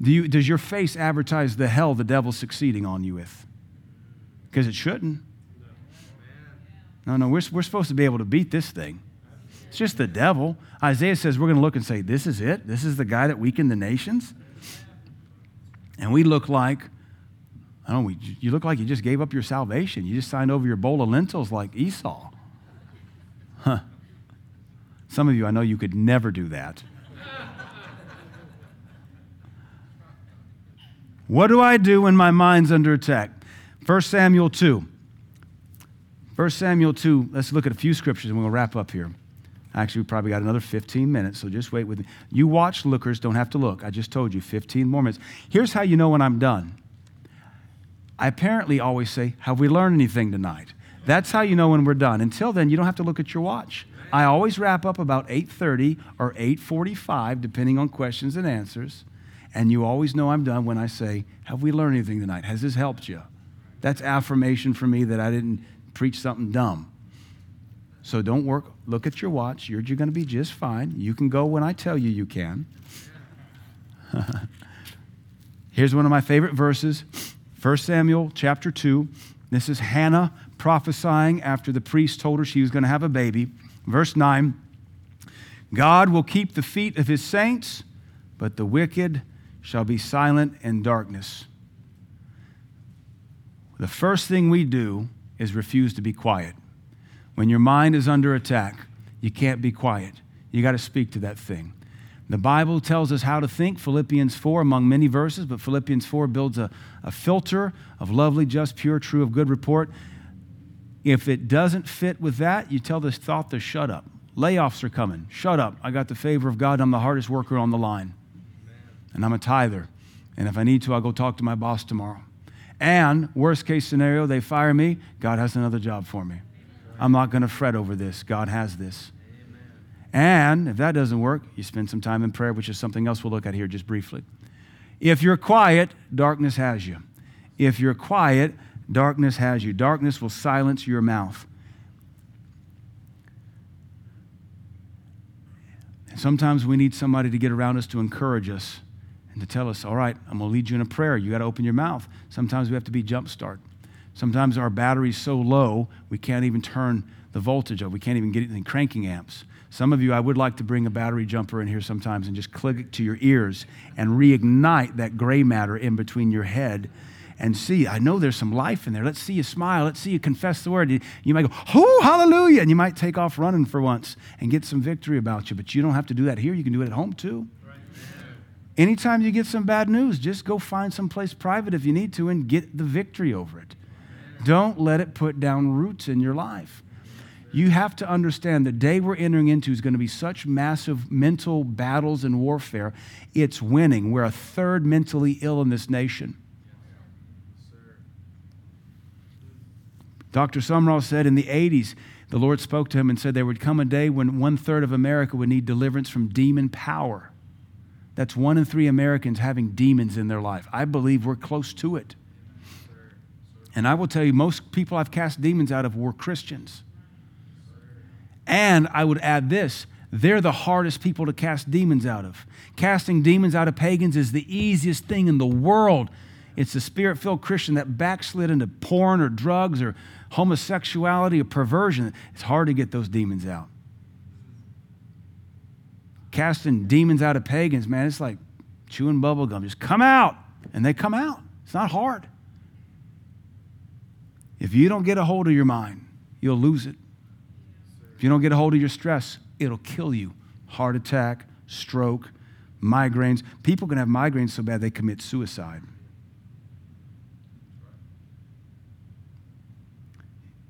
Do you, does your face advertise the hell the devil's succeeding on you with? Because it shouldn't. No, no, we're, we're supposed to be able to beat this thing. It's just the devil. Isaiah says we're going to look and say, This is it? This is the guy that weakened the nations? And we look like, I don't know, you look like you just gave up your salvation. You just signed over your bowl of lentils like Esau. Huh. Some of you, I know you could never do that. what do I do when my mind's under attack? 1 Samuel 2. 1 Samuel 2, let's look at a few scriptures and we'll wrap up here. Actually, we probably got another 15 minutes, so just wait with me. You watch lookers, don't have to look. I just told you 15 more minutes. Here's how you know when I'm done. I apparently always say, Have we learned anything tonight? That's how you know when we're done. Until then, you don't have to look at your watch. I always wrap up about 8:30 or 8:45 depending on questions and answers. And you always know I'm done when I say, Have we learned anything tonight? Has this helped you? That's affirmation for me that I didn't preach something dumb. So don't work. Look at your watch. You're, you're going to be just fine. You can go when I tell you you can. Here's one of my favorite verses 1 Samuel chapter 2. This is Hannah prophesying after the priest told her she was going to have a baby. Verse 9 God will keep the feet of his saints, but the wicked shall be silent in darkness. The first thing we do is refuse to be quiet. When your mind is under attack, you can't be quiet. You got to speak to that thing. The Bible tells us how to think, Philippians 4, among many verses, but Philippians 4 builds a, a filter of lovely, just, pure, true, of good report. If it doesn't fit with that, you tell this thought to shut up. Layoffs are coming. Shut up. I got the favor of God. I'm the hardest worker on the line. And I'm a tither. And if I need to, I'll go talk to my boss tomorrow. And worst case scenario, they fire me. God has another job for me. I'm not going to fret over this. God has this. And if that doesn't work, you spend some time in prayer, which is something else we'll look at here just briefly. If you're quiet, darkness has you. If you're quiet, darkness has you. Darkness will silence your mouth. Sometimes we need somebody to get around us to encourage us and to tell us, all right, I'm going to lead you in a prayer. You got to open your mouth. Sometimes we have to be jump start. Sometimes our battery's so low, we can't even turn the voltage up. We can't even get it in cranking amps. Some of you, I would like to bring a battery jumper in here sometimes and just click it to your ears and reignite that gray matter in between your head and see. I know there's some life in there. Let's see you smile. Let's see you confess the word. You might go, hallelujah. And you might take off running for once and get some victory about you. But you don't have to do that here. You can do it at home too. Anytime you get some bad news, just go find some place private if you need to and get the victory over it. Don't let it put down roots in your life. You have to understand the day we're entering into is going to be such massive mental battles and warfare. It's winning. We're a third mentally ill in this nation. Dr. Sumrall said in the 80s, the Lord spoke to him and said there would come a day when one third of America would need deliverance from demon power. That's one in three Americans having demons in their life. I believe we're close to it. And I will tell you, most people I've cast demons out of were Christians. And I would add this they're the hardest people to cast demons out of. Casting demons out of pagans is the easiest thing in the world. It's the spirit filled Christian that backslid into porn or drugs or homosexuality or perversion. It's hard to get those demons out casting demons out of pagans, man, it's like chewing bubble gum. Just come out. And they come out. It's not hard. If you don't get a hold of your mind, you'll lose it. If you don't get a hold of your stress, it'll kill you. Heart attack, stroke, migraines. People can have migraines so bad they commit suicide.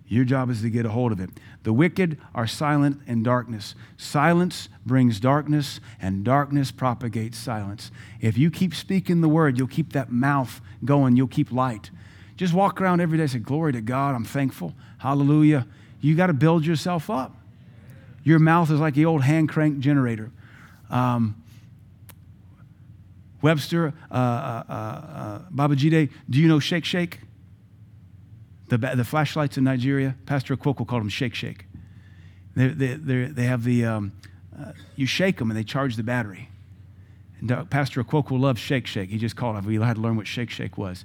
Your job is to get a hold of it. The wicked are silent in darkness. Silence brings darkness, and darkness propagates silence. If you keep speaking the word, you'll keep that mouth going, you'll keep light. Just walk around every day say, Glory to God, I'm thankful. Hallelujah. You got to build yourself up. Your mouth is like the old hand crank generator. Um, Webster, uh, uh, uh, uh Babajide, do you know Shake Shake? The, the flashlights in Nigeria, Pastor Okwoko called them shake shake. They, they, they have the, um, uh, you shake them and they charge the battery. And Pastor Okwoko loves shake shake. He just called it. We had to learn what shake shake was.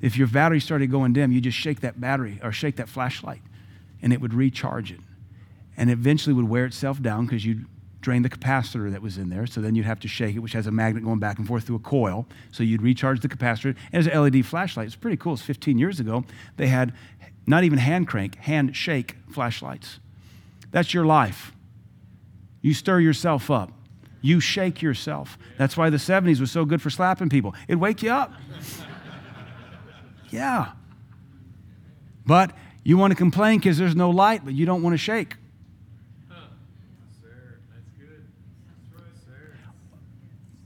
If your battery started going dim, you just shake that battery or shake that flashlight and it would recharge it. And eventually would wear itself down because you'd drain the capacitor that was in there. So then you'd have to shake it, which has a magnet going back and forth through a coil. So you'd recharge the capacitor. And it's an LED flashlight. It's pretty cool. It's 15 years ago. They had not even hand crank, hand shake flashlights. That's your life. You stir yourself up. You shake yourself. That's why the 70s was so good for slapping people. It'd wake you up. Yeah. But you want to complain because there's no light, but you don't want to shake.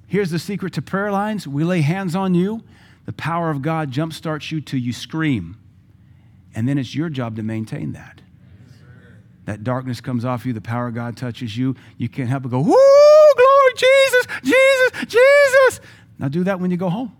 Here's the secret to prayer lines we lay hands on you, the power of God jumpstarts you till you scream. And then it's your job to maintain that. that darkness comes off you, the power of God touches you. You can't help but go, Woo, glory, Jesus, Jesus, Jesus. Now do that when you go home.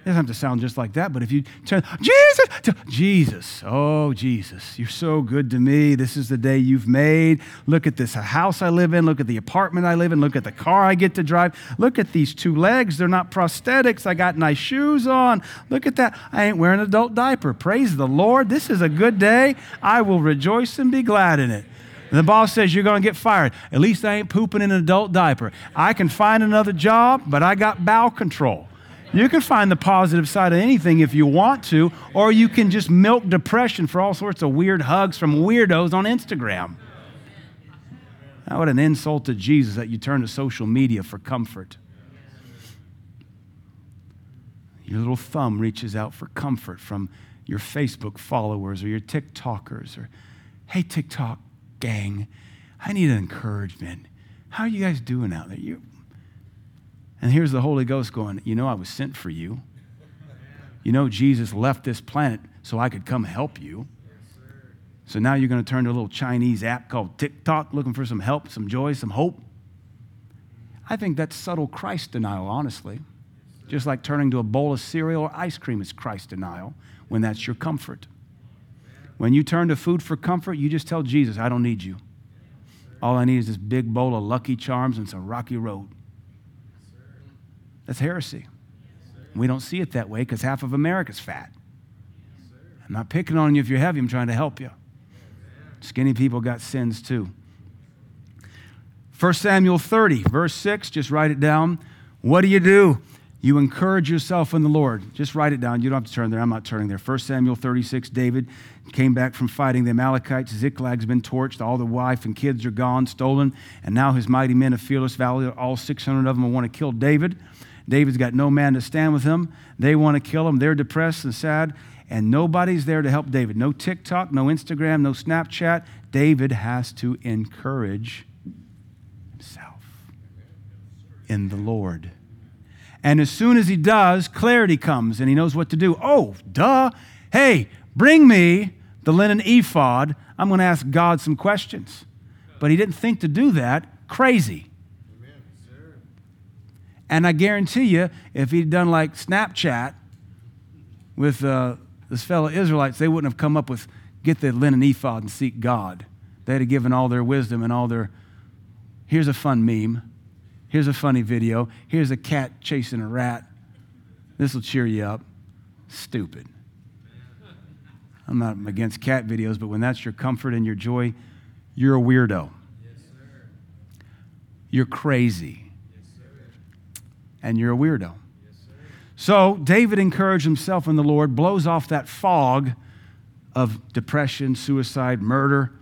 It doesn't have to sound just like that, but if you turn, Jesus, to, Jesus, oh, Jesus, you're so good to me. This is the day you've made. Look at this house I live in. Look at the apartment I live in. Look at the car I get to drive. Look at these two legs. They're not prosthetics. I got nice shoes on. Look at that. I ain't wearing an adult diaper. Praise the Lord. This is a good day. I will rejoice and be glad in it. And the boss says you're going to get fired. At least I ain't pooping in an adult diaper. I can find another job, but I got bowel control. You can find the positive side of anything if you want to, or you can just milk depression for all sorts of weird hugs from weirdos on Instagram. Now, what an insult to Jesus that you turn to social media for comfort. Your little thumb reaches out for comfort from your Facebook followers or your TikTokers or, hey, TikTok gang, I need an encouragement. How are you guys doing out there? You, and here's the Holy Ghost going, You know, I was sent for you. You know, Jesus left this planet so I could come help you. So now you're going to turn to a little Chinese app called TikTok looking for some help, some joy, some hope. I think that's subtle Christ denial, honestly. Just like turning to a bowl of cereal or ice cream is Christ denial when that's your comfort. When you turn to food for comfort, you just tell Jesus, I don't need you. All I need is this big bowl of Lucky Charms and some Rocky Road. That's heresy. We don't see it that way because half of America's fat. I'm not picking on you if you're heavy, I'm trying to help you. Skinny people got sins too. 1 Samuel 30, verse 6, just write it down. What do you do? You encourage yourself in the Lord. Just write it down. You don't have to turn there. I'm not turning there. 1 Samuel 36, David came back from fighting the Amalekites. Ziklag's been torched. All the wife and kids are gone, stolen. And now his mighty men of fearless valley, all 600 of them want to kill David. David's got no man to stand with him. They want to kill him. They're depressed and sad, and nobody's there to help David. No TikTok, no Instagram, no Snapchat. David has to encourage himself in the Lord. And as soon as he does, clarity comes and he knows what to do. Oh, duh. Hey, bring me the linen ephod. I'm going to ask God some questions. But he didn't think to do that. Crazy. And I guarantee you, if he'd done like Snapchat with uh, this fellow Israelites, they wouldn't have come up with get the linen ephod and seek God. They'd have given all their wisdom and all their. Here's a fun meme. Here's a funny video. Here's a cat chasing a rat. This will cheer you up. Stupid. I'm not against cat videos, but when that's your comfort and your joy, you're a weirdo. Yes, You're crazy and you're a weirdo. so David encouraged himself in the Lord, blows off that fog of depression, suicide, murder,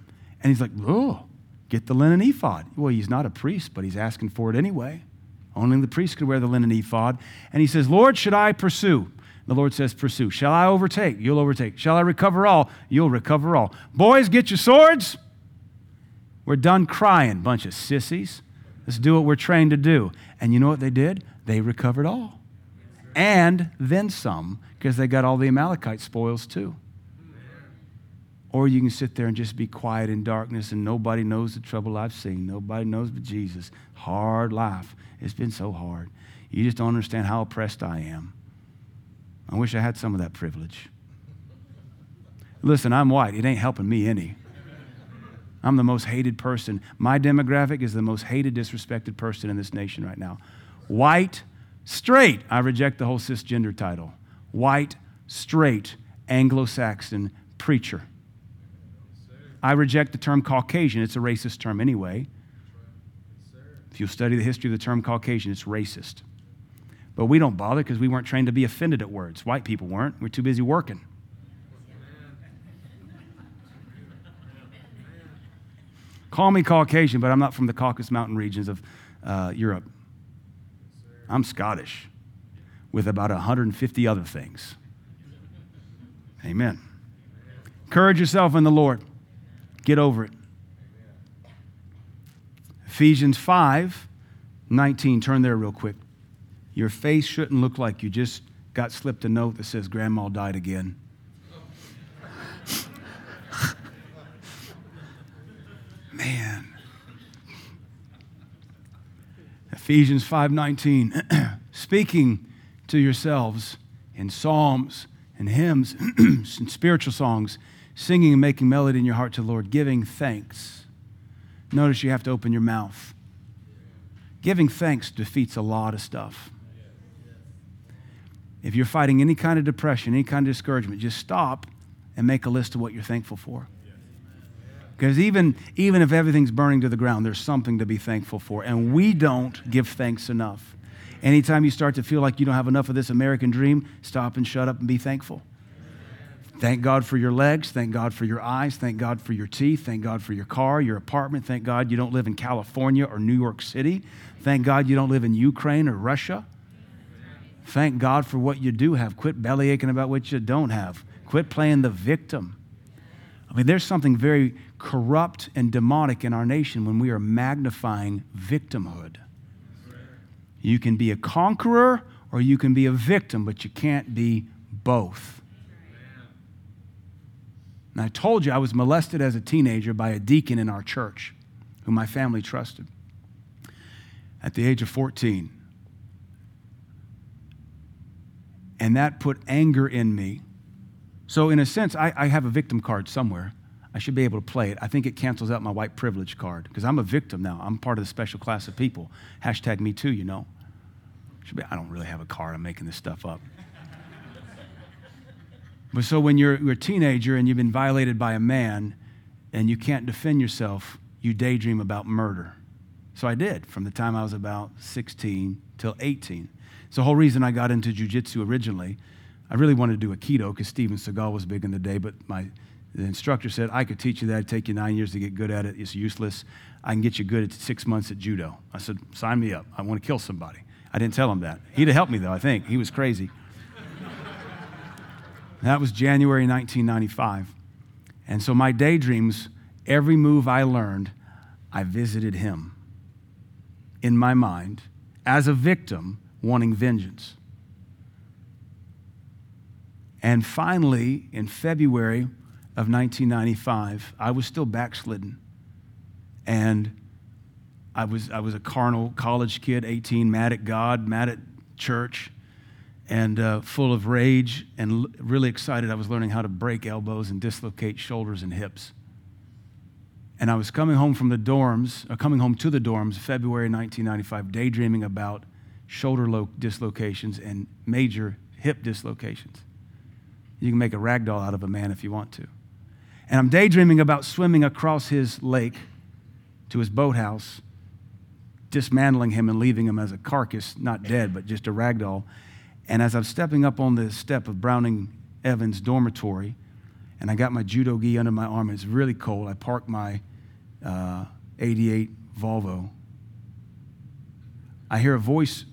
and he's like, oh, get the linen ephod. Well, he's not a priest, but he's asking for it anyway. Only the priest could wear the linen ephod. And he says, Lord, should I pursue? The Lord says, Pursue. Shall I overtake? You'll overtake. Shall I recover all? You'll recover all. Boys, get your swords. We're done crying, bunch of sissies. Let's do what we're trained to do. And you know what they did? they recovered all. And then some, because they got all the Amalekite spoils too. Or you can sit there and just be quiet in darkness and nobody knows the trouble I've seen. Nobody knows but Jesus. Hard life. It's been so hard. You just don't understand how oppressed I am. I wish I had some of that privilege. Listen, I'm white. It ain't helping me any. I'm the most hated person. My demographic is the most hated, disrespected person in this nation right now white, straight. I reject the whole cisgender title. White, straight, Anglo Saxon preacher. I reject the term Caucasian. It's a racist term anyway. If you study the history of the term Caucasian, it's racist. But we don't bother because we weren't trained to be offended at words. White people weren't. We're too busy working. Call me Caucasian, but I'm not from the Caucasus Mountain regions of uh, Europe. I'm Scottish with about 150 other things. Amen. Encourage yourself in the Lord. Get over it. Ephesians 5 19. Turn there real quick. Your face shouldn't look like you just got slipped a note that says, Grandma died again. Man. Ephesians 5:19 speaking to yourselves in psalms and hymns and spiritual songs, singing and making melody in your heart to the Lord, giving thanks. Notice you have to open your mouth. Giving thanks defeats a lot of stuff. If you're fighting any kind of depression, any kind of discouragement, just stop and make a list of what you're thankful for. Because even, even if everything's burning to the ground, there's something to be thankful for. And we don't give thanks enough. Anytime you start to feel like you don't have enough of this American dream, stop and shut up and be thankful. Thank God for your legs. Thank God for your eyes. Thank God for your teeth. Thank God for your car, your apartment. Thank God you don't live in California or New York City. Thank God you don't live in Ukraine or Russia. Thank God for what you do have. Quit belly aching about what you don't have. Quit playing the victim. I mean, there's something very corrupt and demonic in our nation when we are magnifying victimhood. You can be a conqueror or you can be a victim, but you can't be both. And I told you I was molested as a teenager by a deacon in our church who my family trusted at the age of 14. And that put anger in me. So, in a sense, I, I, have a victim card somewhere. I should be able to play it. I think it cancels out my white privilege card because I'm a victim now. I'm part of the special class of people. Hashtag me too, you know. Be, I don't really have a card. I'm making this stuff up. but so when you're, you're a teenager and you've been violated by a man and you can't defend yourself, you daydream about murder. So I did from the time I was about 16 till 18. It's the whole reason I got into jujitsu originally. I really wanted to do Aikido because Steven Seagal was big in the day, but my the instructor said, I could teach you that. It'd take you nine years to get good at it. It's useless. I can get you good at six months at judo. I said, sign me up. I want to kill somebody. I didn't tell him that. He'd have helped me, though, I think. He was crazy. that was January 1995. And so my daydreams, every move I learned, I visited him in my mind as a victim wanting vengeance. And finally, in February of 1995, I was still backslidden. And I was, I was a carnal college kid, 18, mad at God, mad at church, and uh, full of rage and l- really excited. I was learning how to break elbows and dislocate shoulders and hips. And I was coming home from the dorms, or coming home to the dorms, February 1995, daydreaming about shoulder lo- dislocations and major hip dislocations. You can make a rag doll out of a man if you want to. And I'm daydreaming about swimming across his lake to his boathouse, dismantling him and leaving him as a carcass, not dead, but just a rag doll. And as I'm stepping up on the step of Browning Evans' dormitory, and I got my judo gi under my arm, it's really cold, I park my uh, 88 Volvo. I hear a voice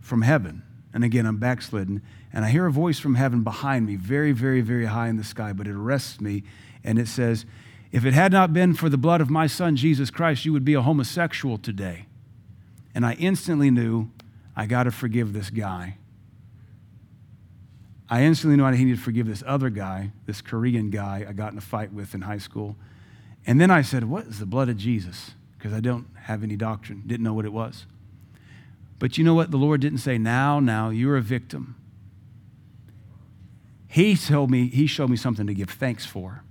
from heaven. And again, I'm backslidden. And I hear a voice from heaven behind me, very, very, very high in the sky, but it arrests me. And it says, If it had not been for the blood of my son, Jesus Christ, you would be a homosexual today. And I instantly knew I got to forgive this guy. I instantly knew I needed to forgive this other guy, this Korean guy I got in a fight with in high school. And then I said, What is the blood of Jesus? Because I don't have any doctrine, didn't know what it was. But you know what? The Lord didn't say, now, now, you're a victim. He told me, he showed me something to give thanks for.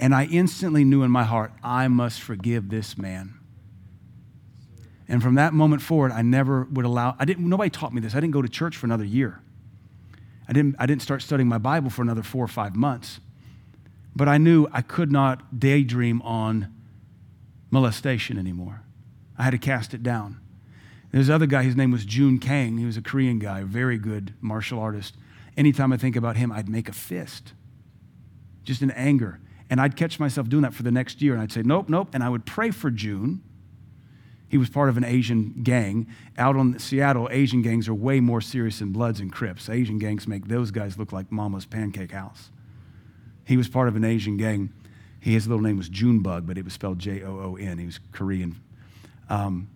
And I instantly knew in my heart, I must forgive this man. And from that moment forward, I never would allow, I didn't, nobody taught me this. I didn't go to church for another year. I didn't, I didn't start studying my Bible for another four or five months. But I knew I could not daydream on molestation anymore. I had to cast it down. There's another guy, his name was Joon Kang. He was a Korean guy, very good martial artist. Anytime I think about him, I'd make a fist, just in anger. And I'd catch myself doing that for the next year. And I'd say, nope, nope. And I would pray for Joon. He was part of an Asian gang. Out on Seattle, Asian gangs are way more serious than Bloods and Crips. Asian gangs make those guys look like Mama's pancake house. He was part of an Asian gang. His little name was Junebug, but it was spelled J O O N. He was Korean um,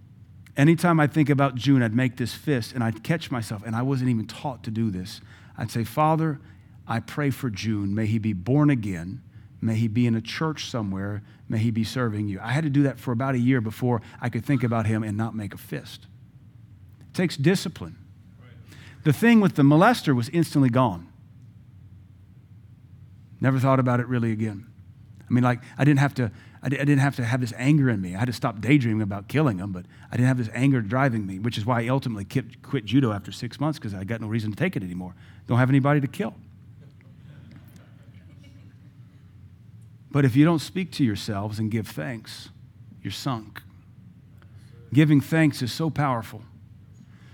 anytime I think about Joon, I'd make this fist and I'd catch myself, and I wasn't even taught to do this. I'd say, Father, I pray for Joon. May he be born again. May he be in a church somewhere. May he be serving you. I had to do that for about a year before I could think about him and not make a fist. It takes discipline. The thing with the molester was instantly gone. Never thought about it really again. I mean, like, I didn't have to. I didn't have to have this anger in me. I had to stop daydreaming about killing him, but I didn't have this anger driving me, which is why I ultimately quit, quit judo after six months because I got no reason to take it anymore. Don't have anybody to kill. But if you don't speak to yourselves and give thanks, you're sunk. Giving thanks is so powerful.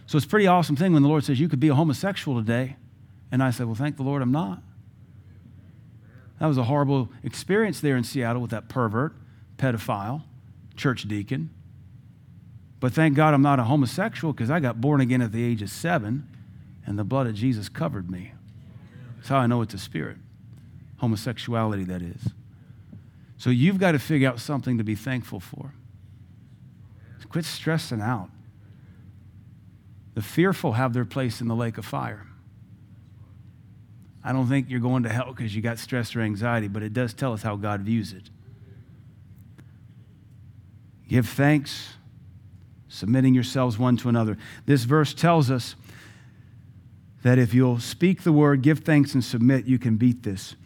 So it's a pretty awesome thing when the Lord says, You could be a homosexual today. And I said, Well, thank the Lord I'm not. That was a horrible experience there in Seattle with that pervert, pedophile, church deacon. But thank God I'm not a homosexual because I got born again at the age of seven and the blood of Jesus covered me. That's how I know it's a spirit. Homosexuality, that is. So you've got to figure out something to be thankful for. Quit stressing out. The fearful have their place in the lake of fire. I don't think you're going to hell because you got stress or anxiety, but it does tell us how God views it. Give thanks, submitting yourselves one to another. This verse tells us that if you'll speak the word, give thanks, and submit, you can beat this.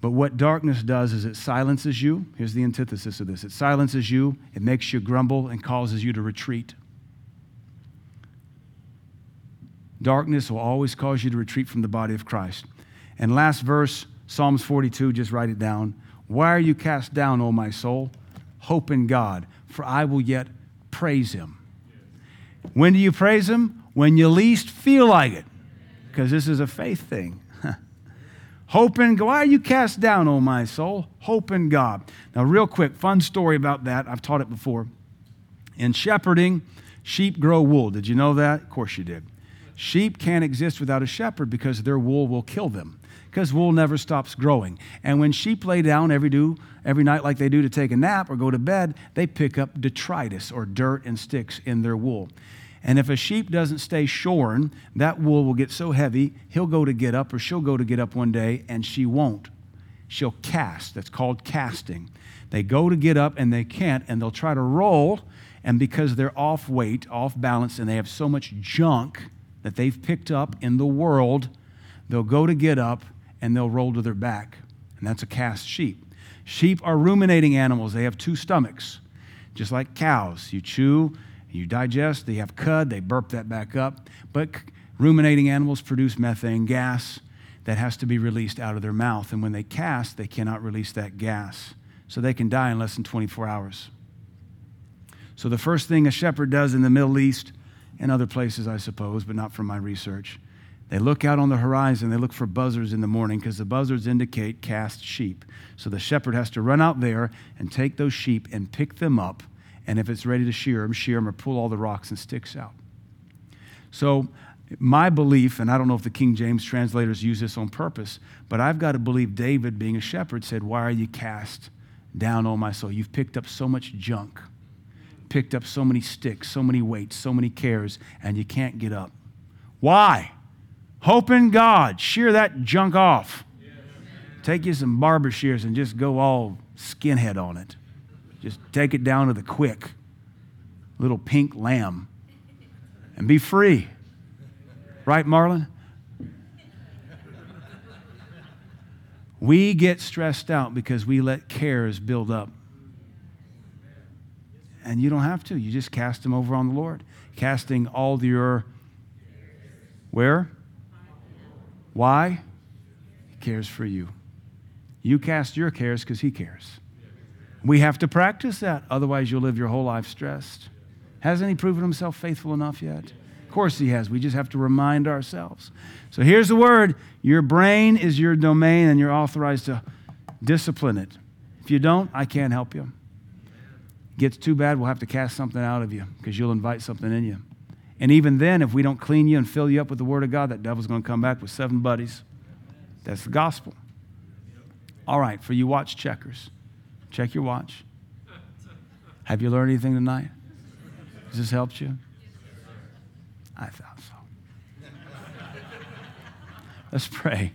But what darkness does is it silences you. Here's the antithesis of this it silences you, it makes you grumble, and causes you to retreat. Darkness will always cause you to retreat from the body of Christ. And last verse, Psalms 42, just write it down. Why are you cast down, O my soul? Hope in God, for I will yet praise him. When do you praise him? When you least feel like it, because this is a faith thing. Hope in God. Why are you cast down, O my soul? Hope in God. Now, real quick, fun story about that. I've taught it before. In shepherding, sheep grow wool. Did you know that? Of course you did. Sheep can't exist without a shepherd because their wool will kill them because wool never stops growing. And when sheep lay down every, do, every night like they do to take a nap or go to bed, they pick up detritus or dirt and sticks in their wool. And if a sheep doesn't stay shorn, that wool will get so heavy, he'll go to get up or she'll go to get up one day and she won't. She'll cast. That's called casting. They go to get up and they can't, and they'll try to roll. And because they're off weight, off balance, and they have so much junk that they've picked up in the world, they'll go to get up and they'll roll to their back. And that's a cast sheep. Sheep are ruminating animals, they have two stomachs, just like cows. You chew, you digest, they have cud, they burp that back up. But ruminating animals produce methane gas that has to be released out of their mouth. And when they cast, they cannot release that gas. So they can die in less than 24 hours. So the first thing a shepherd does in the Middle East and other places, I suppose, but not from my research, they look out on the horizon, they look for buzzards in the morning because the buzzards indicate cast sheep. So the shepherd has to run out there and take those sheep and pick them up. And if it's ready to shear them, shear them or pull all the rocks and sticks out. So, my belief, and I don't know if the King James translators use this on purpose, but I've got to believe David, being a shepherd, said, Why are you cast down, on my soul? You've picked up so much junk, picked up so many sticks, so many weights, so many cares, and you can't get up. Why? Hope in God. Shear that junk off. Take you some barber shears and just go all skinhead on it. Just take it down to the quick. Little pink lamb. And be free. Right, Marlon? We get stressed out because we let cares build up. And you don't have to. You just cast them over on the Lord. Casting all your where? Why? He cares for you. You cast your cares because He cares. We have to practice that, otherwise, you'll live your whole life stressed. Hasn't He proven Himself faithful enough yet? Of course, He has. We just have to remind ourselves. So here's the word your brain is your domain, and you're authorized to discipline it. If you don't, I can't help you. Gets too bad, we'll have to cast something out of you because you'll invite something in you. And even then, if we don't clean you and fill you up with the Word of God, that devil's going to come back with seven buddies. That's the gospel. All right, for you watch checkers, check your watch. Have you learned anything tonight? Has this helped you? I thought so. Let's pray.